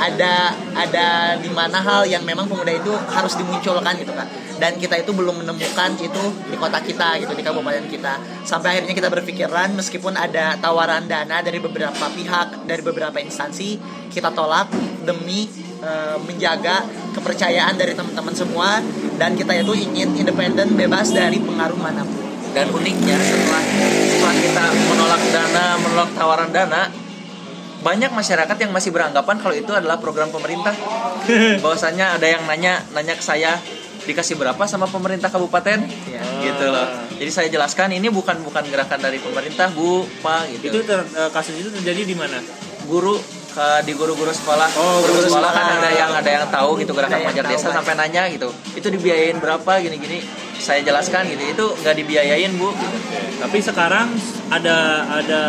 ada ada di mana hal yang memang pemuda itu harus dimunculkan gitu kan dan kita itu belum menemukan itu di kota kita gitu di kabupaten kita. Sampai akhirnya kita berpikiran meskipun ada tawaran dana dari beberapa pihak dari beberapa instansi kita tolak demi eh, menjaga kepercayaan dari teman-teman semua. Dan kita itu ingin independen bebas dari pengaruh mana pun. Dan uniknya setelah setelah kita menolak dana menolak tawaran dana banyak masyarakat yang masih beranggapan kalau itu adalah program pemerintah [LAUGHS] bahwasanya ada yang nanya nanya ke saya dikasih berapa sama pemerintah kabupaten ya. gitu loh jadi saya jelaskan ini bukan bukan gerakan dari pemerintah bu pak Itu gitu ter- eh, kasus itu terjadi di mana? guru ke di guru-guru sekolah Oh, guru guru sekolah kan sekolah. ada yang ada yang tahu gitu gerakan pajak tahu, desa Pak. sampai nanya gitu itu dibiayain berapa gini-gini saya jelaskan gitu itu nggak dibiayain bu gitu. Tapi sekarang ada ada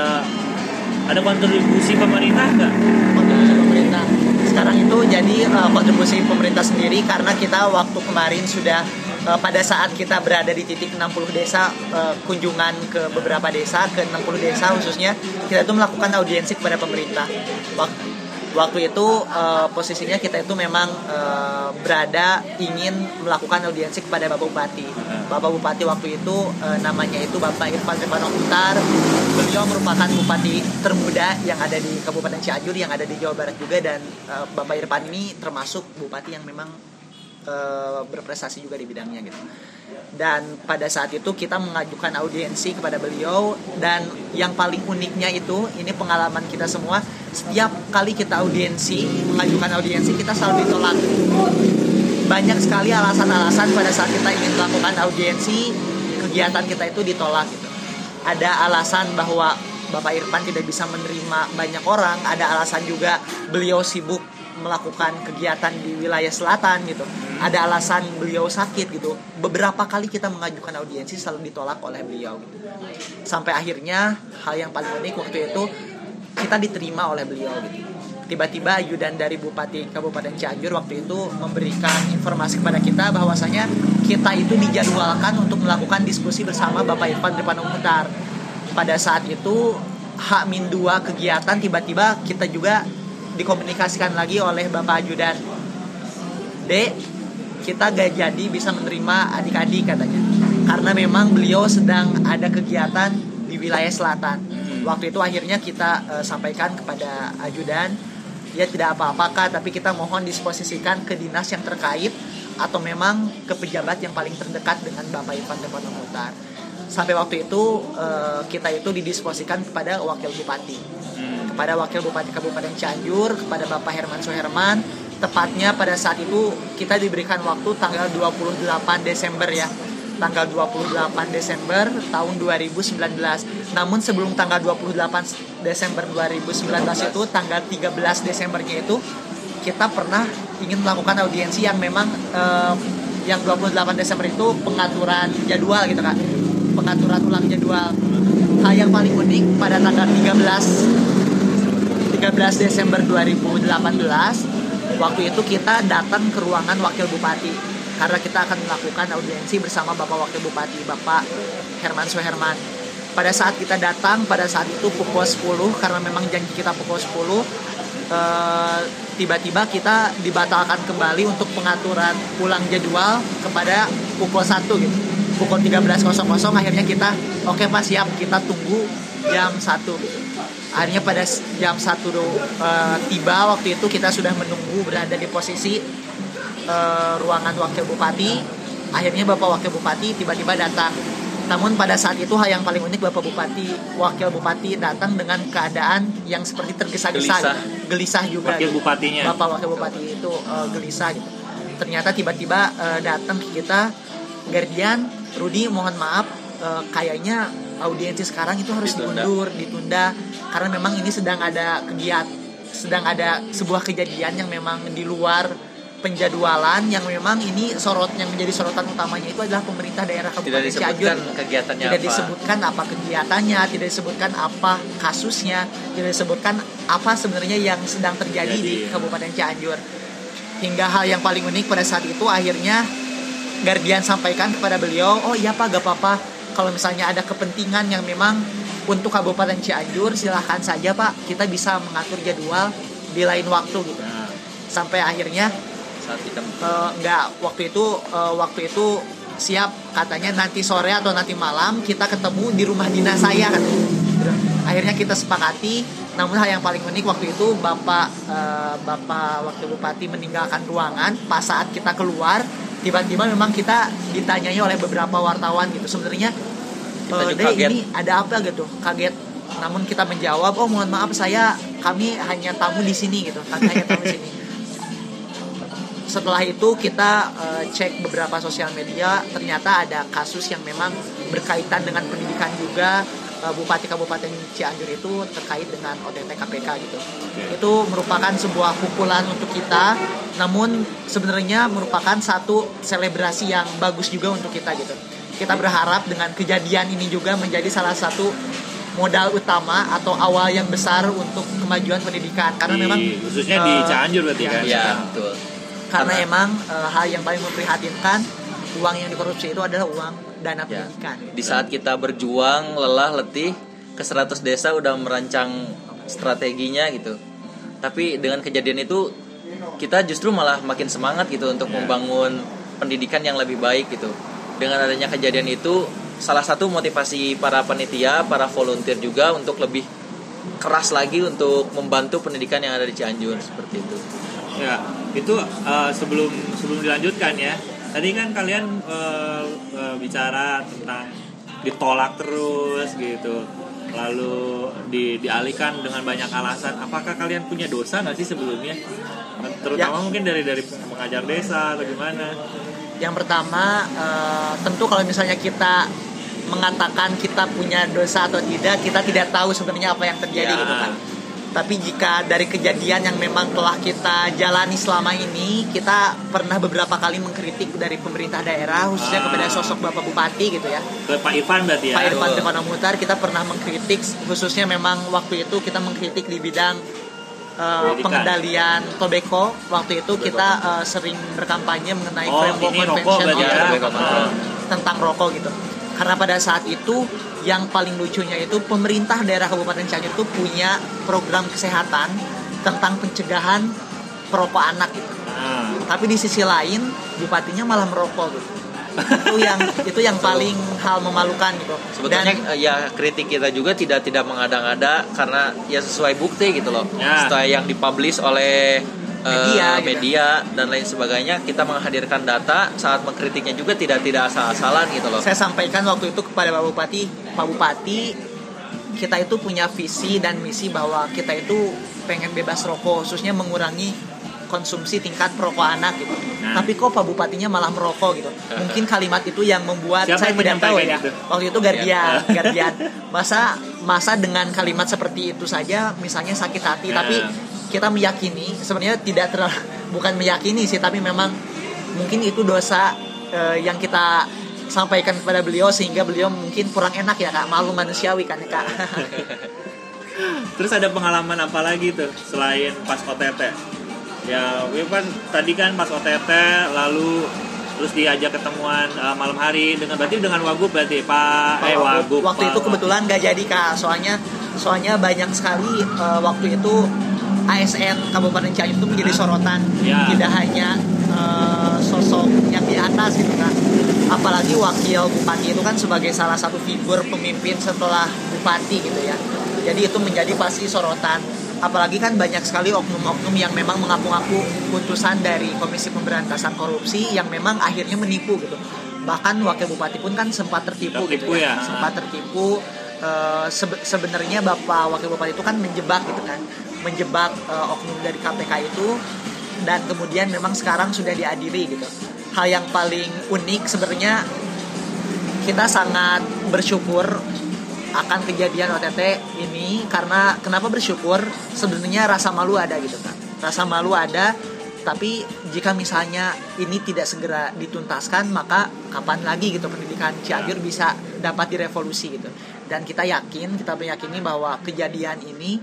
ada kontribusi pemerintah nggak? kontribusi pemerintah. Sekarang itu jadi uh, kontribusi pemerintah sendiri karena kita waktu kemarin sudah uh, pada saat kita berada di titik 60 desa uh, kunjungan ke beberapa desa ke 60 desa khususnya kita itu melakukan audiensi kepada pemerintah. Waktu itu uh, posisinya kita itu memang uh, berada ingin melakukan audiensi kepada Bapak Bupati. Bapak Bupati waktu itu uh, namanya itu Bapak Irfan Rifano Mutar. Beliau merupakan bupati termuda yang ada di Kabupaten Cianjur yang ada di Jawa Barat juga dan uh, Bapak Irfan ini termasuk bupati yang memang uh, berprestasi juga di bidangnya gitu. Dan pada saat itu kita mengajukan audiensi kepada beliau dan yang paling uniknya itu ini pengalaman kita semua setiap kali kita audiensi mengajukan audiensi kita selalu ditolak banyak sekali alasan-alasan pada saat kita ingin melakukan audiensi kegiatan kita itu ditolak gitu. Ada alasan bahwa Bapak Irfan tidak bisa menerima banyak orang, ada alasan juga beliau sibuk melakukan kegiatan di wilayah selatan gitu. Ada alasan beliau sakit gitu. Beberapa kali kita mengajukan audiensi selalu ditolak oleh beliau gitu. Sampai akhirnya hal yang paling unik waktu itu kita diterima oleh beliau gitu tiba-tiba ajudan dari Bupati Kabupaten Cianjur waktu itu memberikan informasi kepada kita bahwasanya kita itu dijadwalkan untuk melakukan diskusi bersama Bapak Irfan Ripano Mutar. Pada saat itu H-2 kegiatan tiba-tiba kita juga dikomunikasikan lagi oleh Bapak Ajudan. Dek, kita gak jadi bisa menerima adik-adik katanya. Karena memang beliau sedang ada kegiatan di wilayah selatan. Waktu itu akhirnya kita eh, sampaikan kepada Ajudan, ya tidak apa-apakah, tapi kita mohon disposisikan ke dinas yang terkait atau memang ke pejabat yang paling terdekat dengan Bapak Ivan Depono Mutar. Sampai waktu itu eh, kita itu didisposikan kepada wakil bupati Hmm. kepada Wakil Bupati Kabupaten Cianjur, kepada Bapak Herman Suherman. Tepatnya pada saat itu kita diberikan waktu tanggal 28 Desember ya. Tanggal 28 Desember tahun 2019. Namun sebelum tanggal 28 Desember 2019 itu tanggal 13 Desembernya itu kita pernah ingin melakukan audiensi yang memang eh, yang 28 Desember itu pengaturan jadwal gitu kan. Pengaturan ulang jadwal. Hal yang paling unik pada tanggal 13 13 Desember 2018 waktu itu kita datang ke ruangan wakil bupati karena kita akan melakukan audiensi bersama Bapak Wakil Bupati Bapak Herman Suherman. Pada saat kita datang pada saat itu pukul 10 karena memang janji kita pukul 10 eh, tiba-tiba kita dibatalkan kembali untuk pengaturan ulang jadwal kepada pukul 1 gitu. Pukul 13.00 akhirnya kita oke Pak siap kita tunggu jam 1 gitu akhirnya pada jam 1 eh, tiba waktu itu kita sudah menunggu berada di posisi eh, ruangan wakil bupati akhirnya bapak wakil bupati tiba-tiba datang namun pada saat itu hal yang paling unik bapak bupati wakil bupati datang dengan keadaan yang seperti tergesa-gesa Gelisah. gelisah juga Wakil gitu. bupatinya. bapak wakil bupati itu eh, gelisah gitu ternyata tiba-tiba eh, datang ke kita Gardian Rudi mohon maaf eh, kayaknya audiensi sekarang itu harus Ditunda. diundur ditunda karena memang ini sedang ada kegiat sedang ada sebuah kejadian yang memang di luar penjadwalan yang memang ini sorot yang menjadi sorotan utamanya itu adalah pemerintah daerah Tidak Kabupaten disebutkan Cianjur kegiatannya tidak apa. disebutkan apa kegiatannya, tidak disebutkan apa kasusnya, tidak disebutkan apa sebenarnya yang sedang terjadi Jadi, di. Kabupaten Cianjur. Hingga hal yang paling unik pada saat itu akhirnya Gardian sampaikan kepada beliau, oh iya pak gak apa-apa. Kalau misalnya ada kepentingan yang memang untuk Kabupaten Cianjur silahkan saja pak. Kita bisa mengatur jadwal di lain waktu gitu. Nah, Sampai akhirnya saat kita Eh, nggak waktu itu eh, waktu itu siap. Katanya nanti sore atau nanti malam kita ketemu di rumah dinas saya kan akhirnya kita sepakati. Namun hal yang paling unik waktu itu bapak eh, bapak wakil bupati meninggalkan ruangan pas saat kita keluar tiba-tiba memang kita ditanyai oleh beberapa wartawan gitu. Sebenarnya Kita juga Dek, kaget. ini ada apa gitu? Kaget. Namun kita menjawab oh mohon maaf saya kami hanya tamu di sini gitu. Kami hanya tamu di sini. Setelah itu kita eh, cek beberapa sosial media. Ternyata ada kasus yang memang berkaitan dengan pendidikan juga Eh, Bupati Kabupaten Cianjur itu terkait dengan OTT KPK gitu. Itu merupakan sebuah pukulan untuk kita namun sebenarnya merupakan satu selebrasi yang bagus juga untuk kita gitu. Kita berharap dengan kejadian ini juga menjadi salah satu modal utama atau awal yang besar untuk kemajuan pendidikan. Karena di- memang khususnya di eh, Cianjur berarti kan. ya betul. Karena Karena- emang eh, hal yang paling memprihatinkan uang yang dikorupsi itu adalah uang dana Ya. pendidikan. di saat kita berjuang lelah letih ke 100 desa udah merancang strateginya gitu tapi dengan kejadian itu kita justru malah makin semangat gitu untuk Ya. membangun pendidikan yang lebih baik gitu dengan adanya kejadian itu salah satu motivasi para panitia para volunteer juga untuk lebih keras lagi untuk membantu pendidikan yang ada di Cianjur seperti itu Ya, itu eh, sebelum sebelum dilanjutkan ya. Tadi kan kalian eh, eh, bicara tentang ditolak terus gitu. Lalu di, dialihkan dengan banyak alasan. Apakah kalian punya dosa nggak sih sebelumnya? Terutama Ya. mungkin dari dari mengajar desa atau gimana? Yang pertama eh, tentu kalau misalnya kita mengatakan kita punya dosa atau tidak, kita tidak tahu sebenarnya apa yang terjadi Ya. gitu kan. Tapi jika dari kejadian yang memang telah kita jalani selama ini, kita pernah beberapa kali mengkritik dari pemerintah daerah, khususnya Ah. kepada sosok Bapak Bupati gitu ya. Ke Pak Ivan berarti ya. Pak Irfan. Stefano Mutar kita pernah mengkritik khususnya memang waktu itu kita mengkritik di bidang uh, pengendalian tobacco waktu itu kita uh, sering berkampanye mengenai Oh, framework convention ya, tobacco rokok. control tentang rokok gitu karena pada saat itu yang paling lucunya itu pemerintah daerah Kabupaten Cianjur itu punya program kesehatan tentang pencegahan perokok anak gitu. Nah, Tapi di sisi lain bupatinya malah merokok gitu. itu yang [LAUGHS] itu yang paling hal memalukan gitu. Sebetulnya Dan ya kritik kita juga tidak tidak mengada-ngada karena ya sesuai bukti gitu loh. Ya. Setelah yang dipublish oleh Media, gitu. media dan lain sebagainya, kita menghadirkan data saat mengkritiknya juga tidak tidak asal-asalan gitu loh. saya sampaikan waktu itu kepada Pak Bupati, Pak Bupati kita itu punya visi dan misi bahwa kita itu pengen bebas rokok, khususnya mengurangi konsumsi tingkat perokok anak gitu. Nah. Tapi kok Pak Bupatinya malah merokok gitu. [LAUGHS] Mungkin kalimat itu yang membuat Siapa saya yang tidak tahu ya. itu? Waktu itu Guardian, Guardian. [LAUGHS] Masa masa dengan kalimat seperti itu saja misalnya sakit hati, Nah. tapi kita meyakini sebenarnya tidak terlalu [LAUGHS] bukan meyakini sih, tapi memang mungkin itu dosa eh, yang kita sampaikan kepada beliau sehingga beliau mungkin kurang enak ya kak. Malu manusiawi kan ya kak. [LAUGHS] Terus ada pengalaman apa lagi tuh selain pas OTT? Ya, ya kan tadi kan pas OTT lalu terus diajak ketemuan uh, malam hari dengan berarti dengan Wagub berarti? Pak eh Wagub. waktu Pak. itu kebetulan gak jadi kak. Soalnya soalnya banyak sekali eh, waktu itu ASN Kabupaten Cianjur itu menjadi sorotan. Ya. tidak hanya eh, sosok yang di atas gitu kan. Apalagi wakil bupati itu kan sebagai salah satu figur pemimpin setelah bupati gitu ya. Jadi itu menjadi pasti sorotan. Apalagi kan banyak sekali oknum-oknum yang memang mengaku-ngaku putusan dari Komisi Pemberantasan Korupsi yang memang akhirnya menipu gitu. Bahkan wakil bupati pun kan sempat tertipu, Tertipu gitu ya. sempat tertipu Eh, sebe- sebenarnya bapak wakil bupati itu kan menjebak gitu kan menjebak eh, oknum dari KPK itu dan kemudian memang sekarang sudah diadili gitu. Hal yang paling unik sebenarnya kita sangat bersyukur akan kejadian OTT ini karena kenapa bersyukur? Sebenarnya rasa malu ada gitu kan rasa malu ada tapi jika misalnya ini tidak segera dituntaskan maka kapan lagi gitu pendidikan Cianjur bisa dapat direvolusi gitu. Dan kita yakin kita meyakini bahwa kejadian ini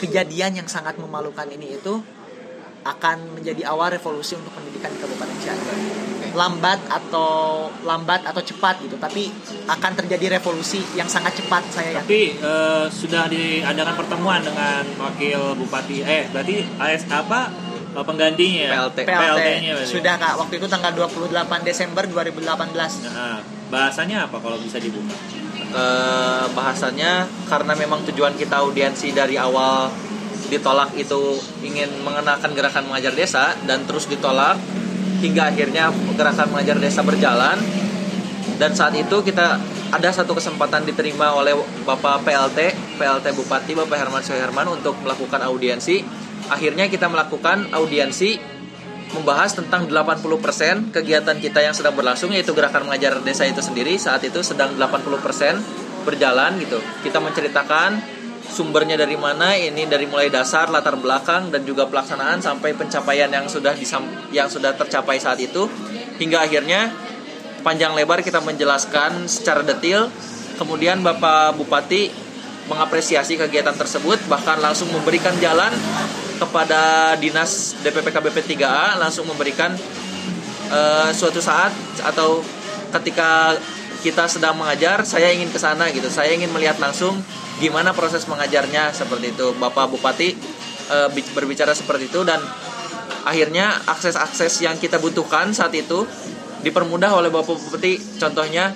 kejadian yang sangat memalukan ini itu akan menjadi awal revolusi untuk pendidikan di Kabupaten Cianjur lambat atau lambat atau cepat gitu tapi akan terjadi revolusi yang sangat cepat saya yakin Tapi eh, sudah diadakan pertemuan dengan wakil bupati eh berarti AS apa eh, penggantinya ya? PLT. PLT PLT-nya berarti. sudah kak waktu itu tanggal 28 Desember 2018 Nah, bahasanya apa kalau bisa dibuka? Eh, bahasannya karena memang tujuan kita audiensi dari awal ditolak itu ingin mengenakan gerakan mengajar desa dan terus ditolak hingga akhirnya gerakan mengajar desa berjalan. Dan saat itu kita ada satu kesempatan diterima oleh Bapak PLT PLT Bupati Bapak Herman Soeherman untuk melakukan audiensi. Akhirnya kita melakukan audiensi membahas tentang 80% kegiatan kita yang sedang berlangsung yaitu gerakan mengajar desa itu sendiri saat itu sedang 80% berjalan gitu. Kita menceritakan sumbernya dari mana, ini dari mulai dasar, latar belakang dan juga pelaksanaan sampai pencapaian yang sudah disam, yang sudah tercapai saat itu hingga akhirnya panjang lebar kita menjelaskan secara detail. Kemudian Bapak Bupati mengapresiasi kegiatan tersebut bahkan langsung memberikan jalan kepada dinas DPP KBP 3A langsung memberikan eh, suatu saat atau ketika kita sedang mengajar saya ingin ke sana gitu. Saya ingin melihat langsung gimana proses mengajarnya seperti itu. Bapak Bupati bi- berbicara seperti itu dan akhirnya akses-akses yang kita butuhkan saat itu dipermudah oleh Bapak Bupati. Contohnya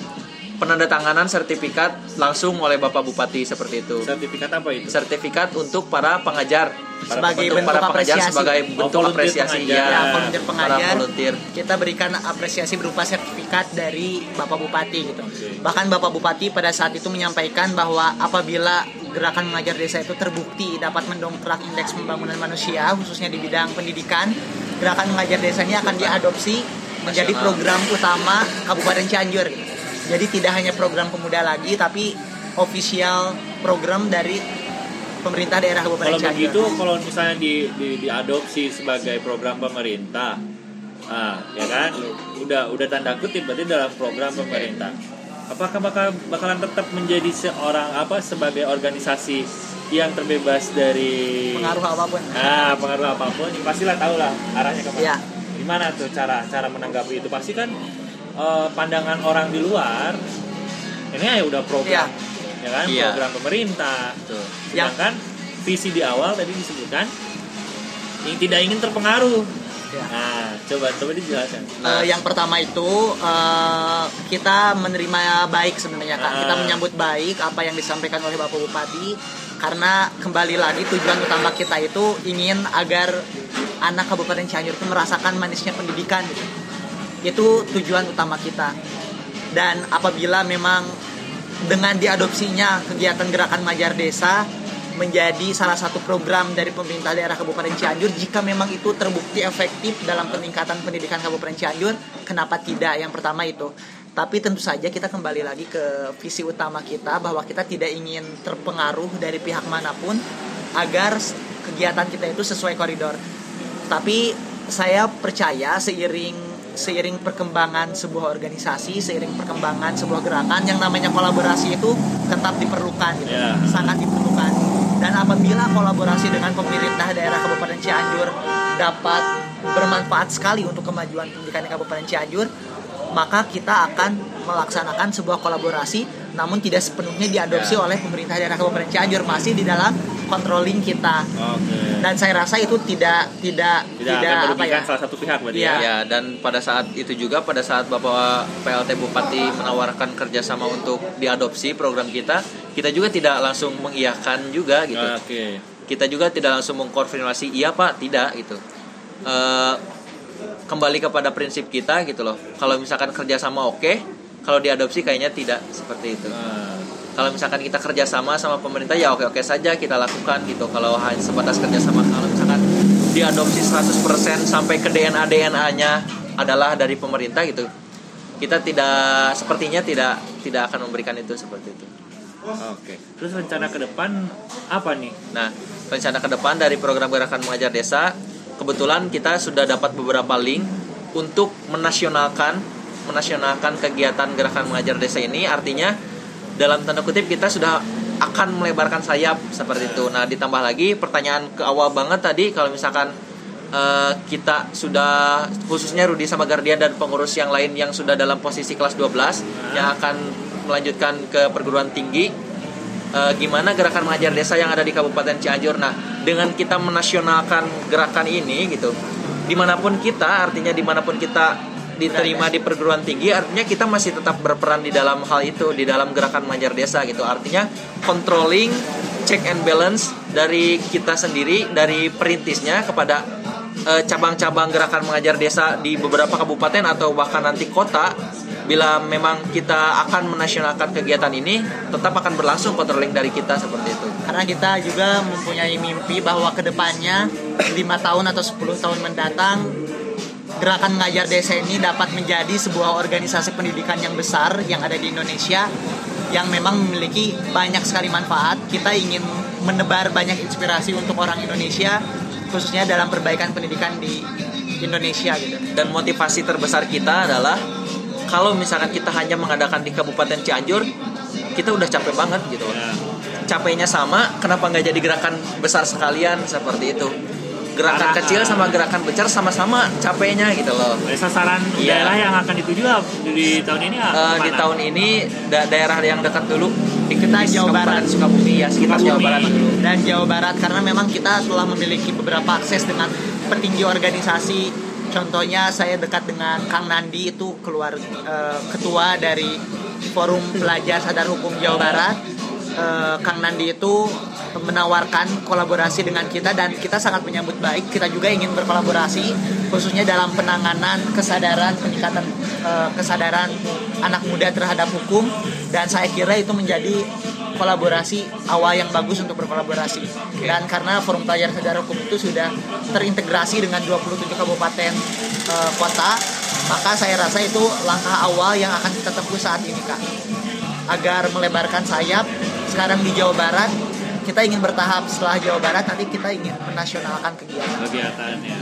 penandatanganan sertifikat langsung oleh Bapak Bupati seperti itu Sertifikat apa itu? sertifikat untuk para pengajar Sebagai untuk bentuk para pengajar apresiasi. sebagai bentuk volunteer apresiasi pengajar. ya, ya volunteer para pengajar volunteer kita berikan apresiasi berupa sertifikat dari Bapak Bupati gitu. Bahkan Bapak Bupati pada saat itu menyampaikan bahwa apabila gerakan mengajar desa itu terbukti dapat mendongkrak indeks pembangunan manusia khususnya di bidang pendidikan, gerakan mengajar desa ini akan diadopsi menjadi program utama Kabupaten Cianjur. gitu. Jadi tidak hanya program pemuda lagi tapi official program dari pemerintah daerah Kabupaten Kalau begitu, kalau misalnya di, di diadopsi sebagai program pemerintah, ah, ya kan, udah udah tanda kutip berarti dalam program pemerintah. Apakah bakal bakalan tetap menjadi seorang apa sebagai organisasi yang terbebas dari pengaruh apa pun. Nah, pengaruh apa pun, pastilah tahu lah arahnya ke mana. Ya. Gimana tuh cara cara menanggapi itu? Pasti kan eh, pandangan orang di luar ini ya udah program, ya kan, Iya. program pemerintah. Betul. Yang- Sedangkan visi di awal tadi disebutkan yang tidak ingin terpengaruh. Ya. Nah, coba coba dijelaskan. Eh, yang pertama itu eh, kita menerima baik sebenarnya kak. Kita Ah. menyambut baik apa yang disampaikan oleh bapak bupati karena kembali lagi tujuan utama kita itu ingin agar anak kabupaten Cianjur itu merasakan manisnya pendidikan gitu. Itu tujuan utama kita. Dan apabila memang dengan diadopsinya kegiatan gerakan Majar Desa menjadi salah satu program dari pemerintah daerah Kabupaten Cianjur jika memang itu terbukti efektif dalam peningkatan pendidikan Kabupaten Cianjur kenapa tidak? Yang pertama itu. Tapi tentu saja kita kembali lagi ke visi utama kita bahwa kita tidak ingin terpengaruh dari pihak mana pun agar kegiatan kita itu sesuai koridor. Tapi saya percaya seiring seiring perkembangan sebuah organisasi, seiring perkembangan sebuah gerakan yang namanya kolaborasi itu tetap diperlukan, gitu. Ya. sangat diperlukan. Dan apabila kolaborasi dengan pemerintah daerah Kabupaten Cianjur dapat bermanfaat sekali untuk kemajuan pendidikan di Kabupaten Cianjur, maka kita akan melaksanakan sebuah kolaborasi namun tidak sepenuhnya diadopsi Ya. oleh pemerintah daerah Kabupaten Cianjur masih di dalam controlling kita Oke. dan saya rasa itu tidak tidak tidak, akan apa ya salah satu pihak berarti Iya. ya. Ya, dan pada saat itu juga pada saat Bapak PLT Bupati menawarkan kerjasama untuk diadopsi program kita, kita juga tidak langsung mengiyakan juga gitu. Oke. Kita juga tidak langsung mengkonfirmasi iya Pak, tidak gitu. Eh, kembali kepada prinsip kita gitu loh. Kalau misalkan kerjasama oke, kalau diadopsi kayaknya tidak seperti itu. Nah, Kalau misalkan kita kerjasama sama pemerintah ya oke oke saja kita lakukan gitu. Kalau hanya sebatas kerjasama, kalau misalkan diadopsi 100% sampai ke DNA DNA-nya adalah dari pemerintah gitu, kita tidak sepertinya tidak tidak akan memberikan itu seperti itu. Oke. Terus rencana ke depan apa nih? Nah, rencana ke depan dari program gerakan mengajar desa, kebetulan kita sudah dapat beberapa link untuk menasionalkan menasionalkan kegiatan gerakan mengajar desa ini. Artinya dalam tanda kutip kita sudah akan melebarkan sayap seperti itu. Nah, ditambah lagi pertanyaan ke awal banget tadi kalau misalkan eh, kita sudah khususnya Rudi sama Guardian dan pengurus yang lain yang sudah dalam posisi kelas 12 yang akan melanjutkan ke perguruan tinggi eh, gimana gerakan mengajar desa yang ada di Kabupaten Cianjur. Nah, dengan kita menasionalkan gerakan ini gitu, di mana pun kita, artinya di mana pun kita diterima di perguruan tinggi, artinya kita masih tetap berperan di dalam hal itu, di dalam gerakan mengajar desa gitu. Artinya controlling, check and balance dari kita sendiri, dari perintisnya kepada eh, cabang-cabang gerakan mengajar desa di beberapa kabupaten atau bahkan nanti kota bila memang kita akan menasionalkan kegiatan ini tetap akan berlangsung controlling dari kita seperti itu karena kita juga mempunyai mimpi bahwa ke depannya lima tahun atau 10 tahun mendatang gerakan mengajar desa ini dapat menjadi sebuah organisasi pendidikan yang besar yang ada di Indonesia yang memang memiliki banyak sekali manfaat. Kita ingin menebar banyak inspirasi untuk orang Indonesia khususnya dalam perbaikan pendidikan di Indonesia gitu. Dan motivasi terbesar kita adalah kalau misalkan kita hanya mengadakan di Kabupaten Cianjur kita udah capek banget gitu. Loh Ya. capeknya sama kenapa nggak jadi gerakan besar sekalian seperti itu gerakan kecil sama gerakan besar sama-sama capeknya gitu loh Sasaran Iya. daerah yang akan dituju di tahun ini apa? Eh, di tahun ini da- daerah yang dekat dulu Kita di Jawa Barat. Sukabumi ya sekitar Jawa. Barat dulu dan Jawa Barat karena memang kita telah memiliki beberapa akses dengan petinggi organisasi contohnya saya dekat dengan Kang Nandi itu keluar eh, ketua dari Forum Pelajar Sadar Hukum Jawa Barat Eh, Kang Nandi itu menawarkan kolaborasi dengan kita dan kita sangat menyambut baik. Kita juga ingin berkolaborasi khususnya dalam penanganan kesadaran peningkatan eh, kesadaran anak muda terhadap hukum. Dan saya kira itu menjadi kolaborasi awal yang bagus untuk berkolaborasi. Dan karena forum pelajar sadar hukum itu sudah terintegrasi dengan 27 kabupaten eh, kota maka saya rasa itu langkah awal yang akan kita tempuh saat ini kak. Agar melebarkan sayap sekarang di Jawa Barat kita ingin bertahap setelah Jawa Barat nanti kita ingin menasionalkan kegiatan kegiatannya.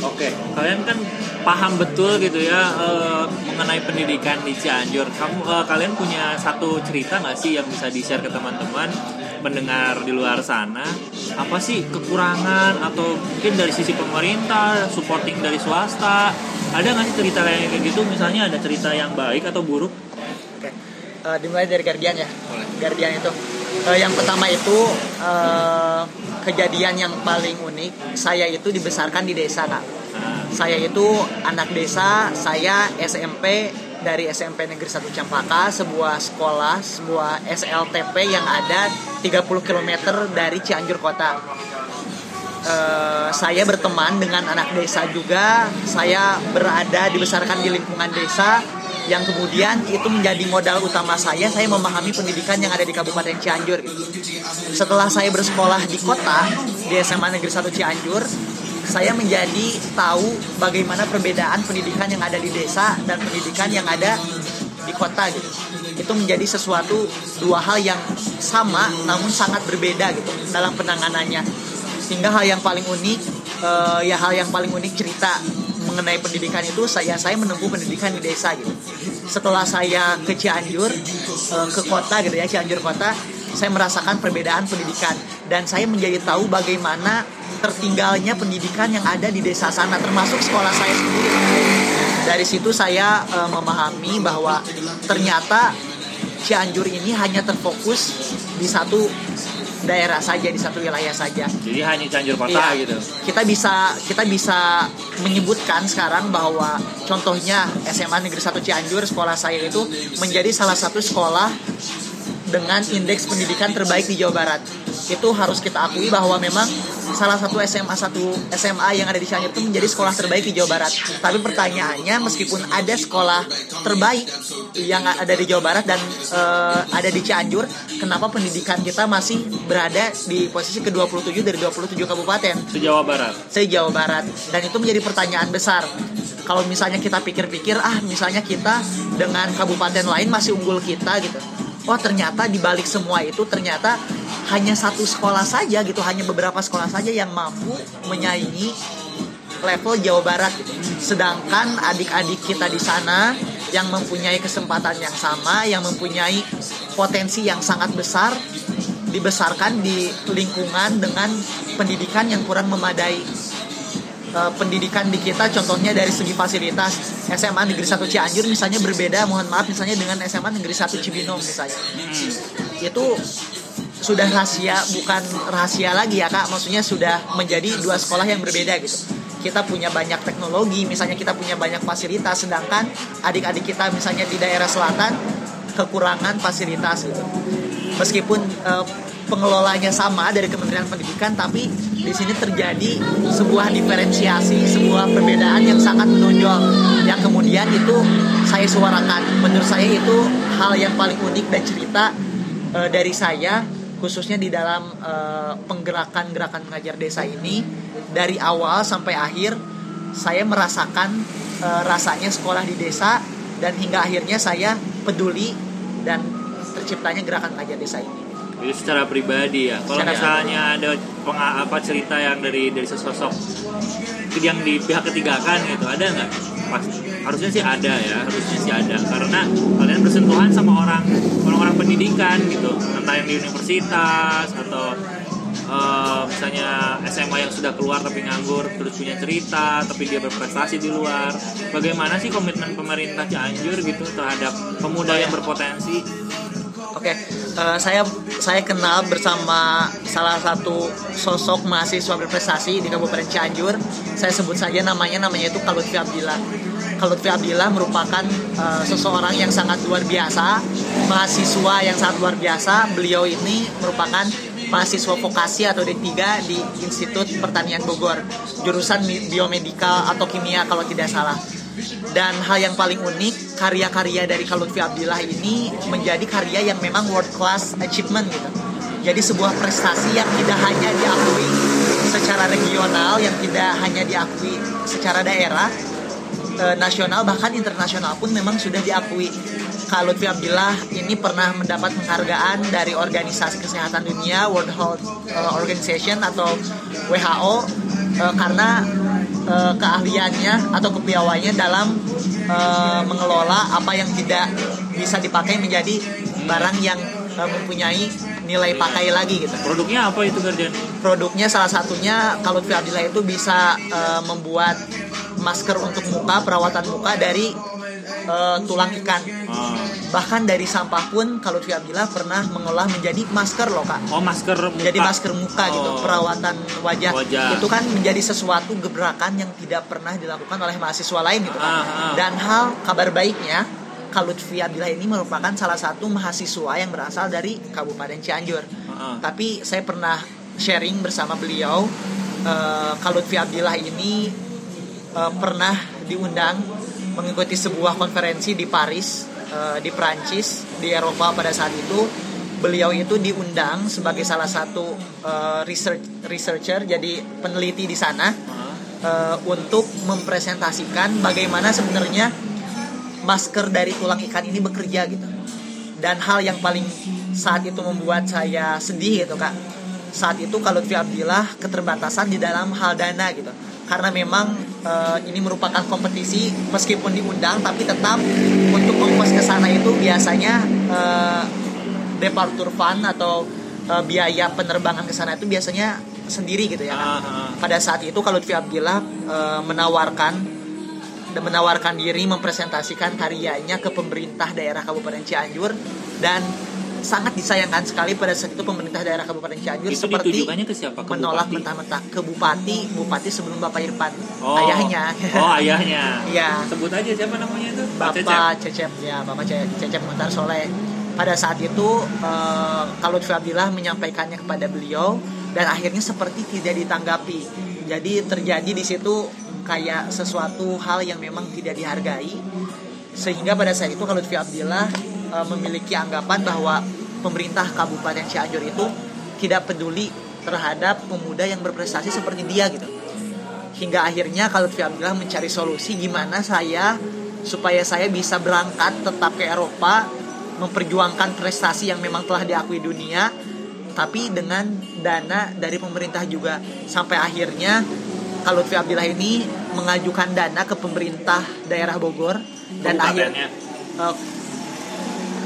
Oke, kalian kan paham betul gitu ya eh, mengenai pendidikan di Cianjur. Kamu eh, kalian punya satu cerita nggak sih yang bisa di share ke teman-teman mendengar di luar sana? Apa sih kekurangan atau mungkin dari sisi pemerintah, supporting dari swasta? Ada nggak sih cerita yang kayak gitu? Misalnya ada cerita yang baik atau buruk? Oke, Eh, dimulai dari Guardian ya. Guardian itu, Eh, yang pertama itu eh, kejadian yang paling unik saya itu dibesarkan di desa kak. Saya itu anak desa saya SMP dari SMP Negeri 1 Campaka sebuah sekolah sebuah SLTP yang ada 30 km dari Cianjur kota. Eh, saya berteman dengan anak desa juga. Saya berada dibesarkan di lingkungan desa yang kemudian itu menjadi modal utama saya saya memahami pendidikan yang ada di Kabupaten Cianjur. Setelah saya bersekolah di kota di SMA Negeri 1 Cianjur saya menjadi tahu bagaimana perbedaan pendidikan yang ada di desa dan pendidikan yang ada di kota gitu. Itu menjadi sesuatu dua hal yang sama namun sangat berbeda gitu dalam penanganannya. Sehingga hal yang paling unik eh, ya hal yang paling unik cerita mengenai pendidikan itu saya saya menempuh pendidikan di desa gitu. Setelah saya ke Cianjur eh, ke kota gitu ya Cianjur kota saya merasakan perbedaan pendidikan. Dan saya menjadi tahu bagaimana tertinggalnya pendidikan yang ada di desa sana termasuk sekolah saya sendiri. Dari situ saya eh, memahami bahwa ternyata Cianjur ini hanya terfokus di satu daerah saja di satu wilayah saja jadi hanya Cianjur kota Iya. gitu. kita bisa kita bisa menyebutkan sekarang bahwa contohnya SMA Negeri 1 Cianjur sekolah saya itu menjadi salah satu sekolah dengan indeks pendidikan terbaik di Jawa Barat. Itu harus kita akui bahwa memang salah satu SMA satu SMA yang ada di Cianjur itu menjadi sekolah terbaik di Jawa Barat. Tapi pertanyaannya meskipun ada sekolah terbaik yang ada di Jawa Barat dan eh, ada di Cianjur, kenapa pendidikan kita masih berada di posisi ke-27 dari 27 kabupaten? Itu Jawa Barat. se Jawa Barat dan itu menjadi pertanyaan besar kalau misalnya kita pikir-pikir ah misalnya kita dengan kabupaten lain masih unggul kita gitu oh ternyata di balik semua itu ternyata hanya satu sekolah saja gitu hanya beberapa sekolah saja yang mampu menyaingi level Jawa Barat gitu. sedangkan adik-adik kita di sana yang mempunyai kesempatan yang sama yang mempunyai potensi yang sangat besar dibesarkan di lingkungan dengan pendidikan yang kurang memadai Eh, pendidikan di kita contohnya dari segi fasilitas SMA Negeri 1 Cianjur misalnya berbeda mohon maaf misalnya dengan SMA Negeri 1 Cibinong misalnya. Hmm. itu sudah rahasia bukan rahasia lagi ya kak. Maksudnya sudah menjadi dua sekolah yang berbeda gitu. Kita punya banyak teknologi misalnya kita punya banyak fasilitas sedangkan adik-adik kita misalnya di daerah selatan kekurangan fasilitas gitu. Meskipun eh, pengelolanya sama dari Kementerian Pendidikan tapi di sini terjadi sebuah diferensiasi sebuah perbedaan yang sangat menonjol yang kemudian itu saya suarakan menurut saya itu hal yang paling unik dan cerita eh, dari saya khususnya di dalam eh, penggerakan-gerakan mengajar desa ini dari awal sampai akhir saya merasakan eh, rasanya sekolah di desa dan hingga akhirnya saya peduli dan terciptanya gerakan mengajar desa ini. Itu secara pribadi ya. Kalau misalnya ada penga- apa cerita yang dari dari sesosok yang di pihak ketiga kan gitu, ada nggak? Pas, harusnya sih ada ya, harusnya sih ada. Karena kalian bersentuhan sama orang orang-orang pendidikan gitu, entah yang di universitas atau eh, misalnya SMA yang sudah keluar tapi nganggur terus punya cerita tapi dia berprestasi di luar. Bagaimana sih komitmen pemerintah Cianjur gitu terhadap pemuda yang berpotensi? Oke, eh, saya saya kenal bersama salah satu sosok mahasiswa berprestasi di Kabupaten Cianjur. Saya sebut saja namanya, namanya itu Kalutfi Abdillah. Kalutfi Abdillah merupakan eh, seseorang yang sangat luar biasa, mahasiswa yang sangat luar biasa. Beliau ini merupakan mahasiswa vokasi atau D3 di Institut Pertanian Bogor, jurusan biomedikal atau kimia kalau tidak salah. Dan hal yang paling unik, karya-karya dari Kalutfi Abdillah ini menjadi karya yang memang world class achievement gitu. Jadi sebuah prestasi yang tidak hanya diakui secara regional, yang tidak hanya diakui secara daerah, eh, nasional bahkan internasional pun memang sudah diakui. Kak Lutfi Abdillah ini pernah mendapat penghargaan dari Organisasi Kesehatan Dunia World Health eh, Organization atau WHO eh, karena eh, keahliannya atau kepiawaiannya dalam eh, mengelola apa yang tidak bisa dipakai menjadi barang yang eh, mempunyai nilai pakai lagi gitu Produknya apa itu Gardian? produknya salah satunya kalau Lutfi Abdillah itu bisa eh, membuat masker untuk muka perawatan muka dari eh, tulang ikan. Oh, Bahkan dari sampah pun kalau Lutfi Abdillah pernah mengolah menjadi masker loh kak. oh masker muka. Menjadi masker muka gitu, Oh. perawatan wajah. Wajah. Itu kan menjadi sesuatu gebrakan yang tidak pernah dilakukan oleh mahasiswa lain gitu. kan. Ah, ah. Dan hal kabar baiknya, kalau Lutfi Abdillah ini merupakan salah satu mahasiswa yang berasal dari Kabupaten Cianjur. Ah, ah. Tapi saya pernah sharing bersama beliau eh, kalau Lutfi Abdillah ini eh, pernah diundang mengikuti sebuah konferensi di Paris eh, di Prancis di Eropa pada saat itu beliau itu diundang sebagai salah satu eh, research researcher jadi peneliti di sana eh, untuk mempresentasikan bagaimana sebenarnya masker dari tulang ikan ini bekerja gitu. Dan hal yang paling saat itu membuat saya sedih gitu kak. Saat itu kalau Lutfi Abdillah keterbatasan di dalam hal dana gitu. Karena memang eh, ini merupakan kompetisi meskipun diundang tapi tetap untuk ongkos ke sana itu biasanya eh, departure fund atau eh, biaya penerbangan ke sana itu biasanya sendiri gitu ya kan ah. pada saat itu kalau Lutfi Abdillah eh, menawarkan dan menawarkan diri mempresentasikan karyanya ke pemerintah daerah Kabupaten Cianjur dan sangat disayangkan sekali pada saat itu pemerintah daerah Kabupaten Cianjur Itu seperti ke siapa? Ke menolak mentah-mentah ke bupati bupati sebelum Bapak Irfan Oh. ayahnya Oh ayahnya. [LAUGHS] Iya. Sebut aja siapa namanya itu? Pak Cecep. Bapak Cecep ya Bapak Ce- Cecep Muhtar Soleh pada saat itu eh, kalau Lutfi Abdillah menyampaikannya kepada beliau dan akhirnya seperti tidak ditanggapi jadi terjadi di situ kayak sesuatu hal yang memang tidak dihargai sehingga pada saat itu kalau Lutfi Abdillah eh, memiliki anggapan bahwa pemerintah Kabupaten Cianjur itu tidak peduli terhadap pemuda yang berprestasi seperti dia gitu hingga akhirnya kalau Lutfi Abdillah mencari solusi gimana saya supaya saya bisa berangkat tetap ke Eropa memperjuangkan prestasi yang memang telah diakui dunia tapi dengan dana dari pemerintah juga sampai akhirnya kalau Lutfi Abdillah ini mengajukan dana ke pemerintah daerah Bogor dan akhirnya.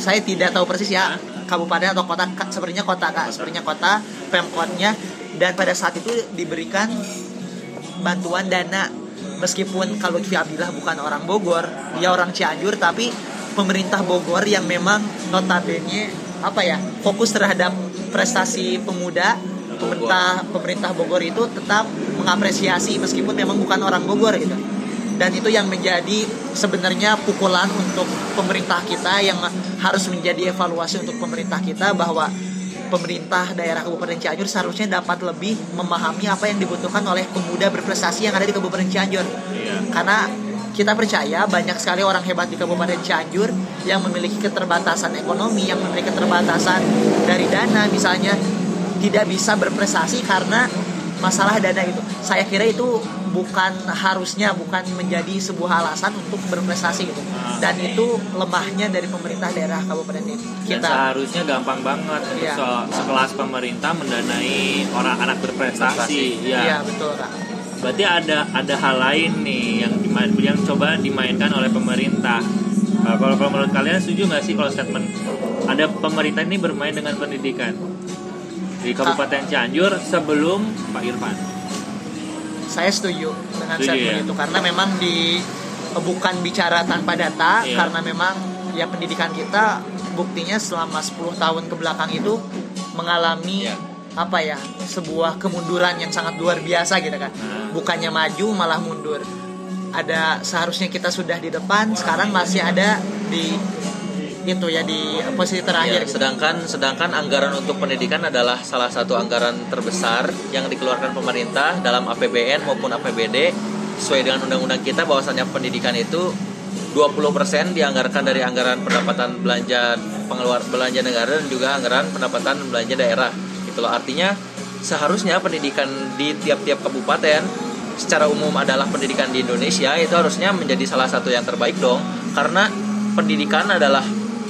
Saya tidak tahu persis ya kabupaten atau kota sepertinya kota kak. Sepertinya kota pemkotnya. Dan pada saat itu diberikan bantuan dana. Meskipun kalau Lutfi Abdillah bukan orang Bogor dia orang Cianjur tapi pemerintah Bogor yang memang notabene apa ya fokus terhadap prestasi pemuda pemerintah pemerintah Bogor itu tetap mengapresiasi meskipun memang bukan orang Bogor gitu dan itu yang menjadi sebenarnya pukulan untuk pemerintah kita yang harus menjadi evaluasi untuk pemerintah kita bahwa pemerintah daerah Kabupaten Cianjur seharusnya dapat lebih memahami apa yang dibutuhkan oleh pemuda berprestasi yang ada di Kabupaten Cianjur Iya. karena kita percaya banyak sekali orang hebat di Kabupaten Cianjur yang memiliki keterbatasan ekonomi, yang memiliki keterbatasan dari dana misalnya tidak bisa berprestasi karena masalah dana itu. Saya kira itu bukan harusnya bukan menjadi sebuah alasan untuk berprestasi gitu. Dan itu lemahnya dari pemerintah daerah Kabupaten Dan kita. seharusnya gampang banget Iya. se- sekelas pemerintah mendanai orang anak berprestasi. Iya, Iya. betul, Kak. Berarti ada ada hal lain nih yang dimain, yang coba dimainkan oleh pemerintah. Uh, kalau kalau menurut kalian setuju nggak sih kalau statement ada pemerintah ini bermain dengan pendidikan di Kabupaten Cianjur sebelum Pak Irfan? Saya setuju dengan Setuju, statement ya? itu karena memang di bukan bicara tanpa data Iya. karena memang ya pendidikan kita buktinya selama 10 tahun ke belakang itu mengalami Iya. apa ya sebuah kemunduran yang sangat luar biasa gitu kan Nah. bukannya maju malah mundur ada seharusnya kita sudah di depan sekarang masih ada di itu ya di posisi Ya, terakhir gitu. sedangkan sedangkan anggaran untuk pendidikan adalah salah satu anggaran terbesar yang dikeluarkan pemerintah dalam APBN maupun APBD sesuai dengan undang-undang kita bahwasannya pendidikan itu 20% dianggarkan dari anggaran pendapatan belanja pengeluar belanja negara dan juga anggaran pendapatan belanja daerah. Itu loh artinya seharusnya pendidikan di tiap-tiap kabupaten secara umum adalah pendidikan di Indonesia itu harusnya menjadi salah satu yang terbaik dong karena pendidikan adalah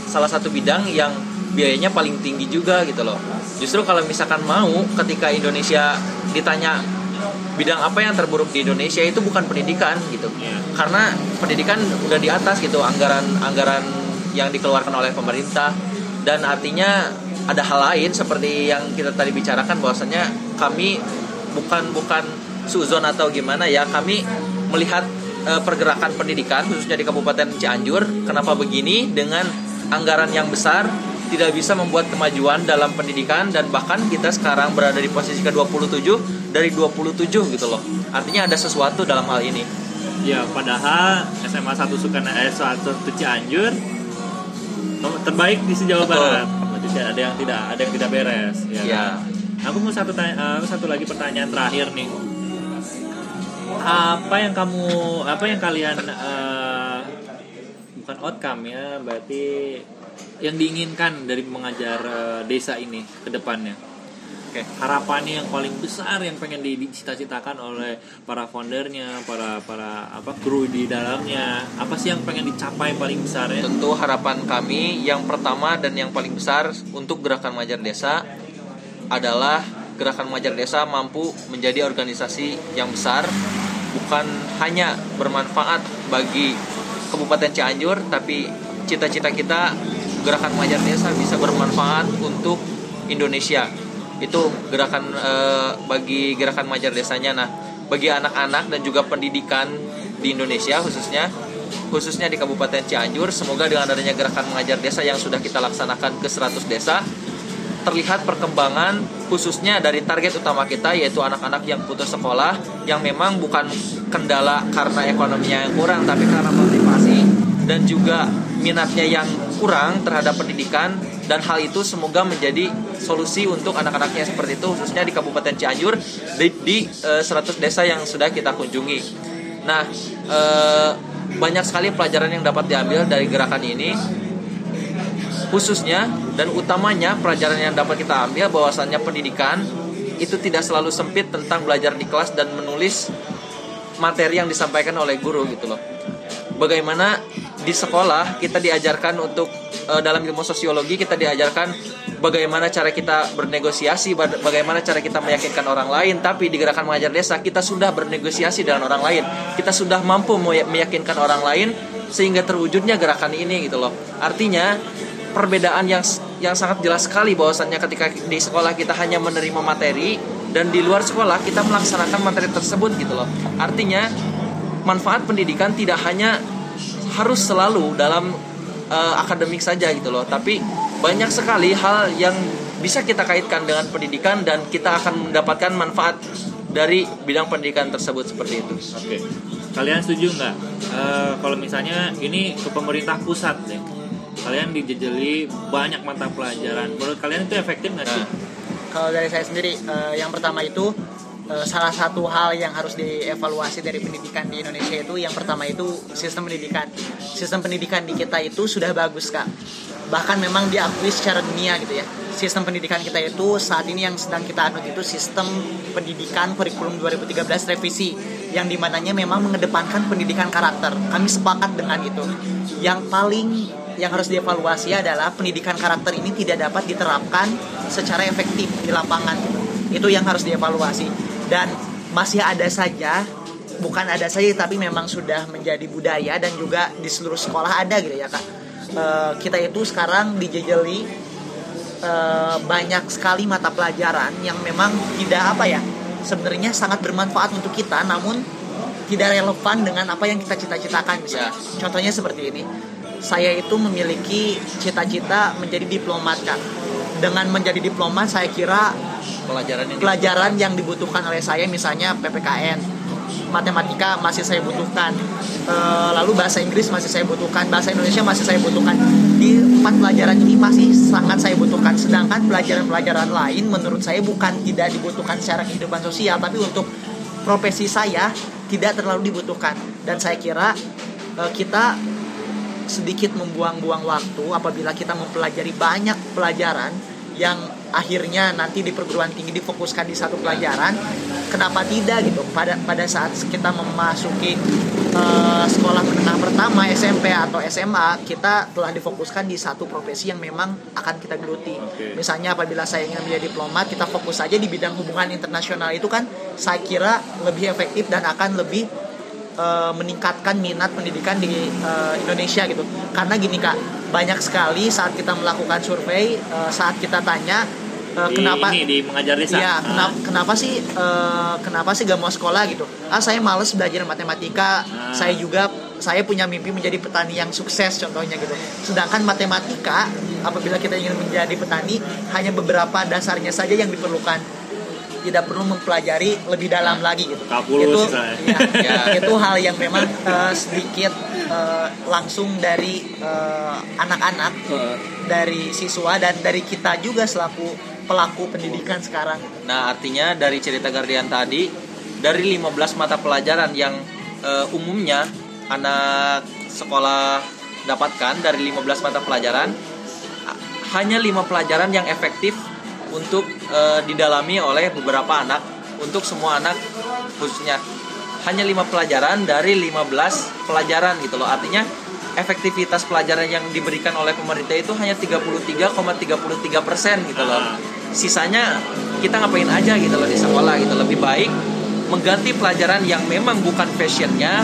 salah satu bidang yang biayanya paling tinggi juga gitu loh. Justru kalau misalkan mau ketika Indonesia ditanya bidang apa yang terburuk di Indonesia itu bukan pendidikan gitu. Iya. Karena pendidikan udah di atas gitu anggaran anggaran yang dikeluarkan oleh pemerintah dan artinya ada hal lain seperti yang kita tadi bicarakan bahwasanya kami bukan bukan suzon atau gimana ya kami melihat eh, pergerakan pendidikan khususnya di Kabupaten Cianjur. Kenapa begini? Dengan anggaran yang besar tidak bisa membuat kemajuan dalam pendidikan dan bahkan kita sekarang berada di posisi ke-27 dari 27 gitu loh. Artinya ada sesuatu dalam hal ini. Ya, padahal SMA 1 Sukana eh 1 Cianjur nomor terbaik di sejauh Betul. barat. Berarti ada yang tidak ada yang tidak beres. Ya. Ya. kan? Aku mau satu tanya, eh, satu lagi pertanyaan terakhir nih. Apa yang kamu apa yang kalian eh, bukan outcome ya, berarti yang diinginkan dari mengajar eh, desa ini ke depannya? Oke. harapannya yang paling besar yang pengen di- dicita-citakan oleh para foundernya, para para apa kru di dalamnya, apa sih yang pengen dicapai paling besar ya? Tentu harapan kami yang pertama dan yang paling besar untuk gerakan Majar Desa adalah gerakan Majar Desa mampu menjadi organisasi yang besar bukan hanya bermanfaat bagi Kabupaten Cianjur tapi cita-cita kita gerakan Majar Desa bisa bermanfaat untuk Indonesia. Itu gerakan eh, bagi gerakan Majar Desanya nah bagi anak-anak dan juga pendidikan di Indonesia khususnya khususnya di Kabupaten Cianjur. Semoga dengan adanya gerakan mengajar desa yang sudah kita laksanakan ke 100 desa, terlihat perkembangan khususnya dari target utama kita yaitu anak-anak yang putus sekolah yang memang bukan kendala karena ekonominya yang kurang tapi karena motivasi dan juga minatnya yang kurang terhadap pendidikan dan hal itu semoga menjadi solusi untuk anak-anaknya seperti itu khususnya di Kabupaten Cianjur di, di eh, 100 desa yang sudah kita kunjungi. Nah, eh, banyak sekali pelajaran yang dapat diambil dari gerakan ini khususnya dan utamanya pelajaran yang dapat kita ambil bahwasannya pendidikan itu tidak selalu sempit tentang belajar di kelas dan menulis materi yang disampaikan oleh guru gitu loh. Bagaimana di sekolah kita diajarkan untuk eh, dalam ilmu sosiologi kita diajarkan bagaimana cara kita bernegosiasi, ba- bagaimana cara kita meyakinkan orang lain, tapi di gerakan mengajar desa kita sudah bernegosiasi dengan orang lain. Kita sudah mampu meya- meyakinkan orang lain sehingga terwujudnya gerakan ini gitu loh. Artinya perbedaan yang yang sangat jelas sekali bahwasannya ketika di sekolah kita hanya menerima materi dan di luar sekolah kita melaksanakan materi tersebut gitu loh. Artinya manfaat pendidikan tidak hanya harus selalu dalam eh, akademik saja gitu loh, tapi banyak sekali hal yang bisa kita kaitkan dengan pendidikan dan kita akan mendapatkan manfaat dari bidang pendidikan tersebut seperti itu. Oke. Kalian setuju nggak Eh, kalau misalnya ini ke pemerintah pusat deh? Kalian dijejeli banyak mata pelajaran. Menurut kalian itu efektif nggak sih? Nah, Kalau dari saya sendiri, eh, yang pertama itu eh, salah satu hal yang harus dievaluasi dari pendidikan di Indonesia itu yang pertama itu sistem pendidikan. Sistem pendidikan di kita itu sudah bagus kak. Bahkan memang diakui secara dunia gitu ya. Sistem pendidikan kita itu saat ini yang sedang kita anut itu sistem pendidikan kurikulum 2013 revisi yang di mananya memang mengedepankan pendidikan karakter. Kami sepakat dengan itu. Yang paling yang harus dievaluasi adalah pendidikan karakter ini tidak dapat diterapkan secara efektif di lapangan. Itu yang harus dievaluasi. Dan masih ada saja, bukan ada saja tapi memang sudah menjadi budaya dan juga di seluruh sekolah ada gitu ya kak. Eh, kita itu sekarang dijejeli eh, banyak sekali mata pelajaran yang memang tidak apa ya sebenarnya sangat bermanfaat untuk kita namun tidak relevan dengan apa yang kita cita-citakan misalnya. Contohnya seperti ini. Saya itu memiliki cita-cita menjadi diplomat Kak. Dengan menjadi diplomat saya kira pelajaran yang pelajaran yang dibutuhkan oleh saya misalnya PPKN, matematika masih saya butuhkan, Eh, lalu bahasa Inggris masih saya butuhkan, bahasa Indonesia masih saya butuhkan. Di empat pelajaran ini masih sangat saya butuhkan. Sedangkan pelajaran-pelajaran lain menurut saya bukan tidak dibutuhkan secara kehidupan sosial, tapi untuk profesi saya tidak terlalu dibutuhkan. Dan saya kira eh, kita sedikit membuang-buang waktu apabila kita mempelajari banyak pelajaran yang akhirnya nanti di perguruan tinggi difokuskan di satu pelajaran kenapa tidak gitu? Pada pada saat kita memasuki eh, sekolah menengah pertama SMP atau SMA kita telah difokuskan di satu profesi yang memang akan kita geluti. Oke. misalnya apabila saya ingin menjadi diplomat kita fokus saja di bidang hubungan internasional. Itu kan saya kira lebih efektif dan akan lebih eh, meningkatkan minat pendidikan di eh, Indonesia gitu. Karena gini kak, banyak sekali saat kita melakukan survei, eh, saat kita tanya eh, di kenapa ini di mengajar desa. Iya, Ah. kenapa, kenapa sih eh, kenapa sih gak mau sekolah gitu? Ah, saya males belajar matematika. Ah. Saya juga saya punya mimpi menjadi petani yang sukses contohnya gitu. Sedangkan matematika apabila kita ingin menjadi petani hanya beberapa dasarnya saja yang diperlukan. Tidak perlu mempelajari lebih dalam lagi gitu. Itu ya, [LAUGHS] Ya. itu hal yang memang eh, sedikit eh, langsung dari eh, anak-anak dari siswa dan dari kita juga selaku pelaku pendidikan sekarang. Nah, artinya dari cerita Guardian tadi, dari 15 mata pelajaran yang eh, umumnya anak sekolah dapatkan dari 15 mata pelajaran, hanya lima pelajaran yang efektif untuk eh, didalami oleh beberapa anak, untuk semua anak khususnya hanya lima pelajaran dari 15 pelajaran gitu loh. Artinya efektivitas pelajaran yang diberikan oleh pemerintah itu hanya 33,33 persen gitu loh. Ah. Sisanya kita ngapain aja gitu loh di sekolah gitu. Lebih baik mengganti pelajaran yang memang bukan passionnya,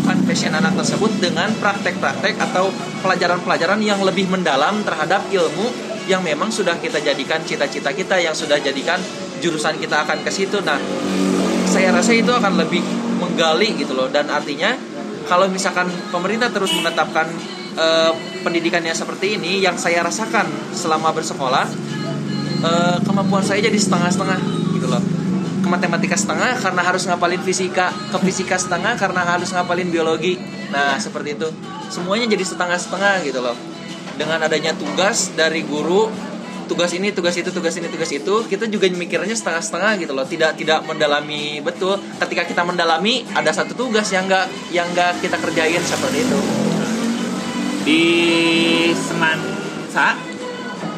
bukan passion anak tersebut dengan praktek-praktek atau pelajaran-pelajaran yang lebih mendalam terhadap ilmu yang memang sudah kita jadikan cita-cita kita, yang sudah jadikan jurusan kita akan ke situ. Nah, saya rasa itu akan lebih menggali gitu loh. Dan artinya kalau misalkan pemerintah terus menetapkan eh, pendidikannya seperti ini yang saya rasakan selama bersekolah eh, kemampuan saya jadi setengah-setengah gitu loh. Ke matematika setengah karena harus ngapalin fisika ke fisika setengah karena harus ngapalin biologi. Nah seperti itu. Semuanya jadi setengah-setengah gitu loh dengan adanya tugas dari guru tugas ini tugas itu tugas ini tugas itu kita juga mikirnya setengah-setengah gitu loh tidak tidak mendalami betul ketika kita mendalami ada satu tugas yang enggak yang enggak kita kerjain seperti itu Di Semansa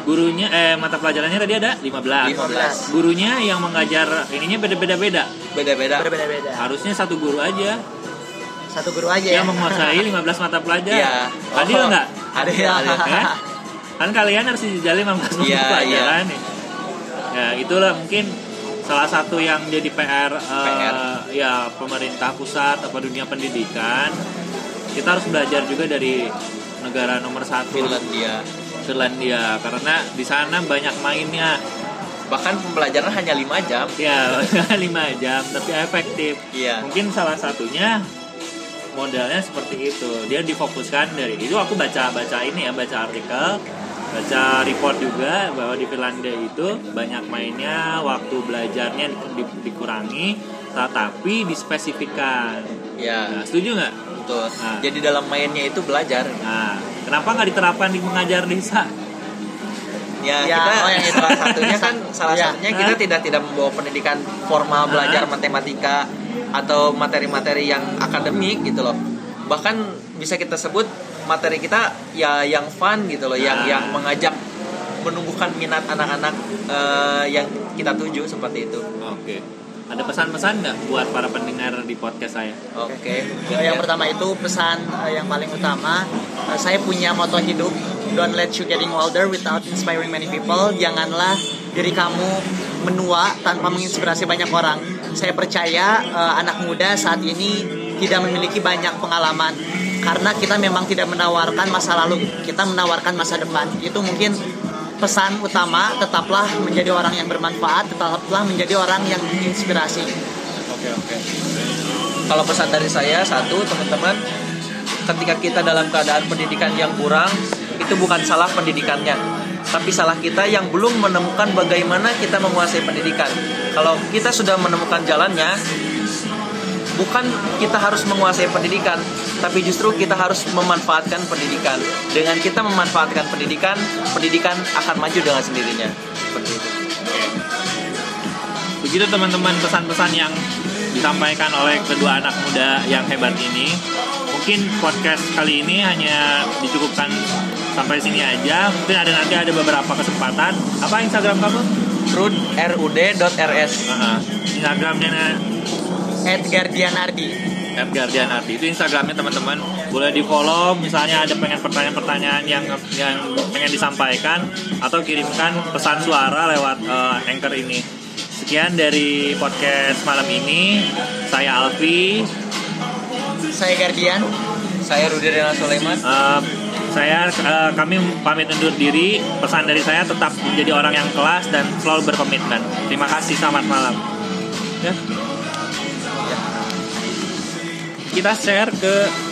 gurunya eh mata pelajarannya tadi ada 15. 15. Gurunya yang mengajar ininya beda-beda beda. beda-beda Berbeda-beda. Harusnya satu guru aja Satu guru aja ya. yang menguasai [LAUGHS] 15 mata pelajaran. Iya. Adil Oh. nggak? ada ada Ya? Kan kalian harus dijali 15 mata Iya, pelajaran nih. Ya, itulah mungkin salah satu yang jadi PR, eh, PR. ya pemerintah pusat atau dunia pendidikan. Kita harus belajar juga dari negara nomor satu Finlandia Finlandia karena di sana banyak mainnya bahkan pembelajaran hanya 5 jam ya [LAUGHS] 5 jam tapi efektif iya mungkin salah satunya modelnya seperti itu. Dia difokuskan dari itu aku baca baca ini ya baca artikel baca report juga bahwa di Finlandia itu banyak mainnya waktu belajarnya di- di- dikurangi tetapi dispesifikan. Ya. Nah, setuju nggak? Betul. Nah. jadi dalam mainnya itu belajar. Nah kenapa nggak diterapkan di mengajar desa ya, Ya, kita oh, yang itu. salah satunya kan [LAUGHS] salah Ya. satunya kita tidak tidak membawa pendidikan formal belajar matematika atau materi-materi yang akademik gitu loh bahkan bisa kita sebut materi kita ya yang fun gitu loh yang Nah. yang mengajak menumbuhkan minat anak-anak eh, yang kita tuju seperti itu oke ada pesan-pesan nggak buat para pendengar di podcast saya? Oke Eh, yang pertama itu pesan eh, yang paling utama eh, saya punya moto hidup. Don't let you getting older without inspiring many people. Janganlah diri kamu menua tanpa menginspirasi banyak orang. Saya percaya eh, anak muda saat ini tidak memiliki banyak pengalaman. Karena kita memang tidak menawarkan masa lalu kita menawarkan masa depan. Itu mungkin pesan utama tetaplah menjadi orang yang bermanfaat tetaplah menjadi orang yang menginspirasi Oke oke. Kalau pesan dari saya satu teman-teman, ketika kita dalam keadaan pendidikan yang kurang, itu bukan salah pendidikannya, tapi salah kita yang belum menemukan bagaimana kita menguasai pendidikan. Kalau kita sudah menemukan jalannya, bukan kita harus menguasai pendidikan, tapi justru kita harus memanfaatkan pendidikan. Dengan kita memanfaatkan pendidikan, pendidikan akan maju dengan sendirinya. Seperti itu. Begitu teman-teman pesan-pesan yang disampaikan oleh kedua anak muda yang hebat ini. Mungkin podcast kali ini hanya dicukupkan sampai sini aja. Mungkin ada nanti ada beberapa kesempatan. Apa Instagram kamu? Rud rud.rs Uh, Instagramnya Edgar Dianardi Edgar Dianardi itu Instagramnya teman-teman boleh di follow misalnya ada pengen pertanyaan-pertanyaan yang yang pengen disampaikan atau kirimkan pesan suara lewat eh, anchor ini sekian dari podcast malam ini saya Alfi saya Gardian Saya Rudi Rena Sulaiman. Eh, Saya eh, kami pamit undur diri. Pesan dari saya tetap menjadi orang yang kelas dan selalu berkomitmen. Terima kasih. Selamat malam. Ya. Kita share ke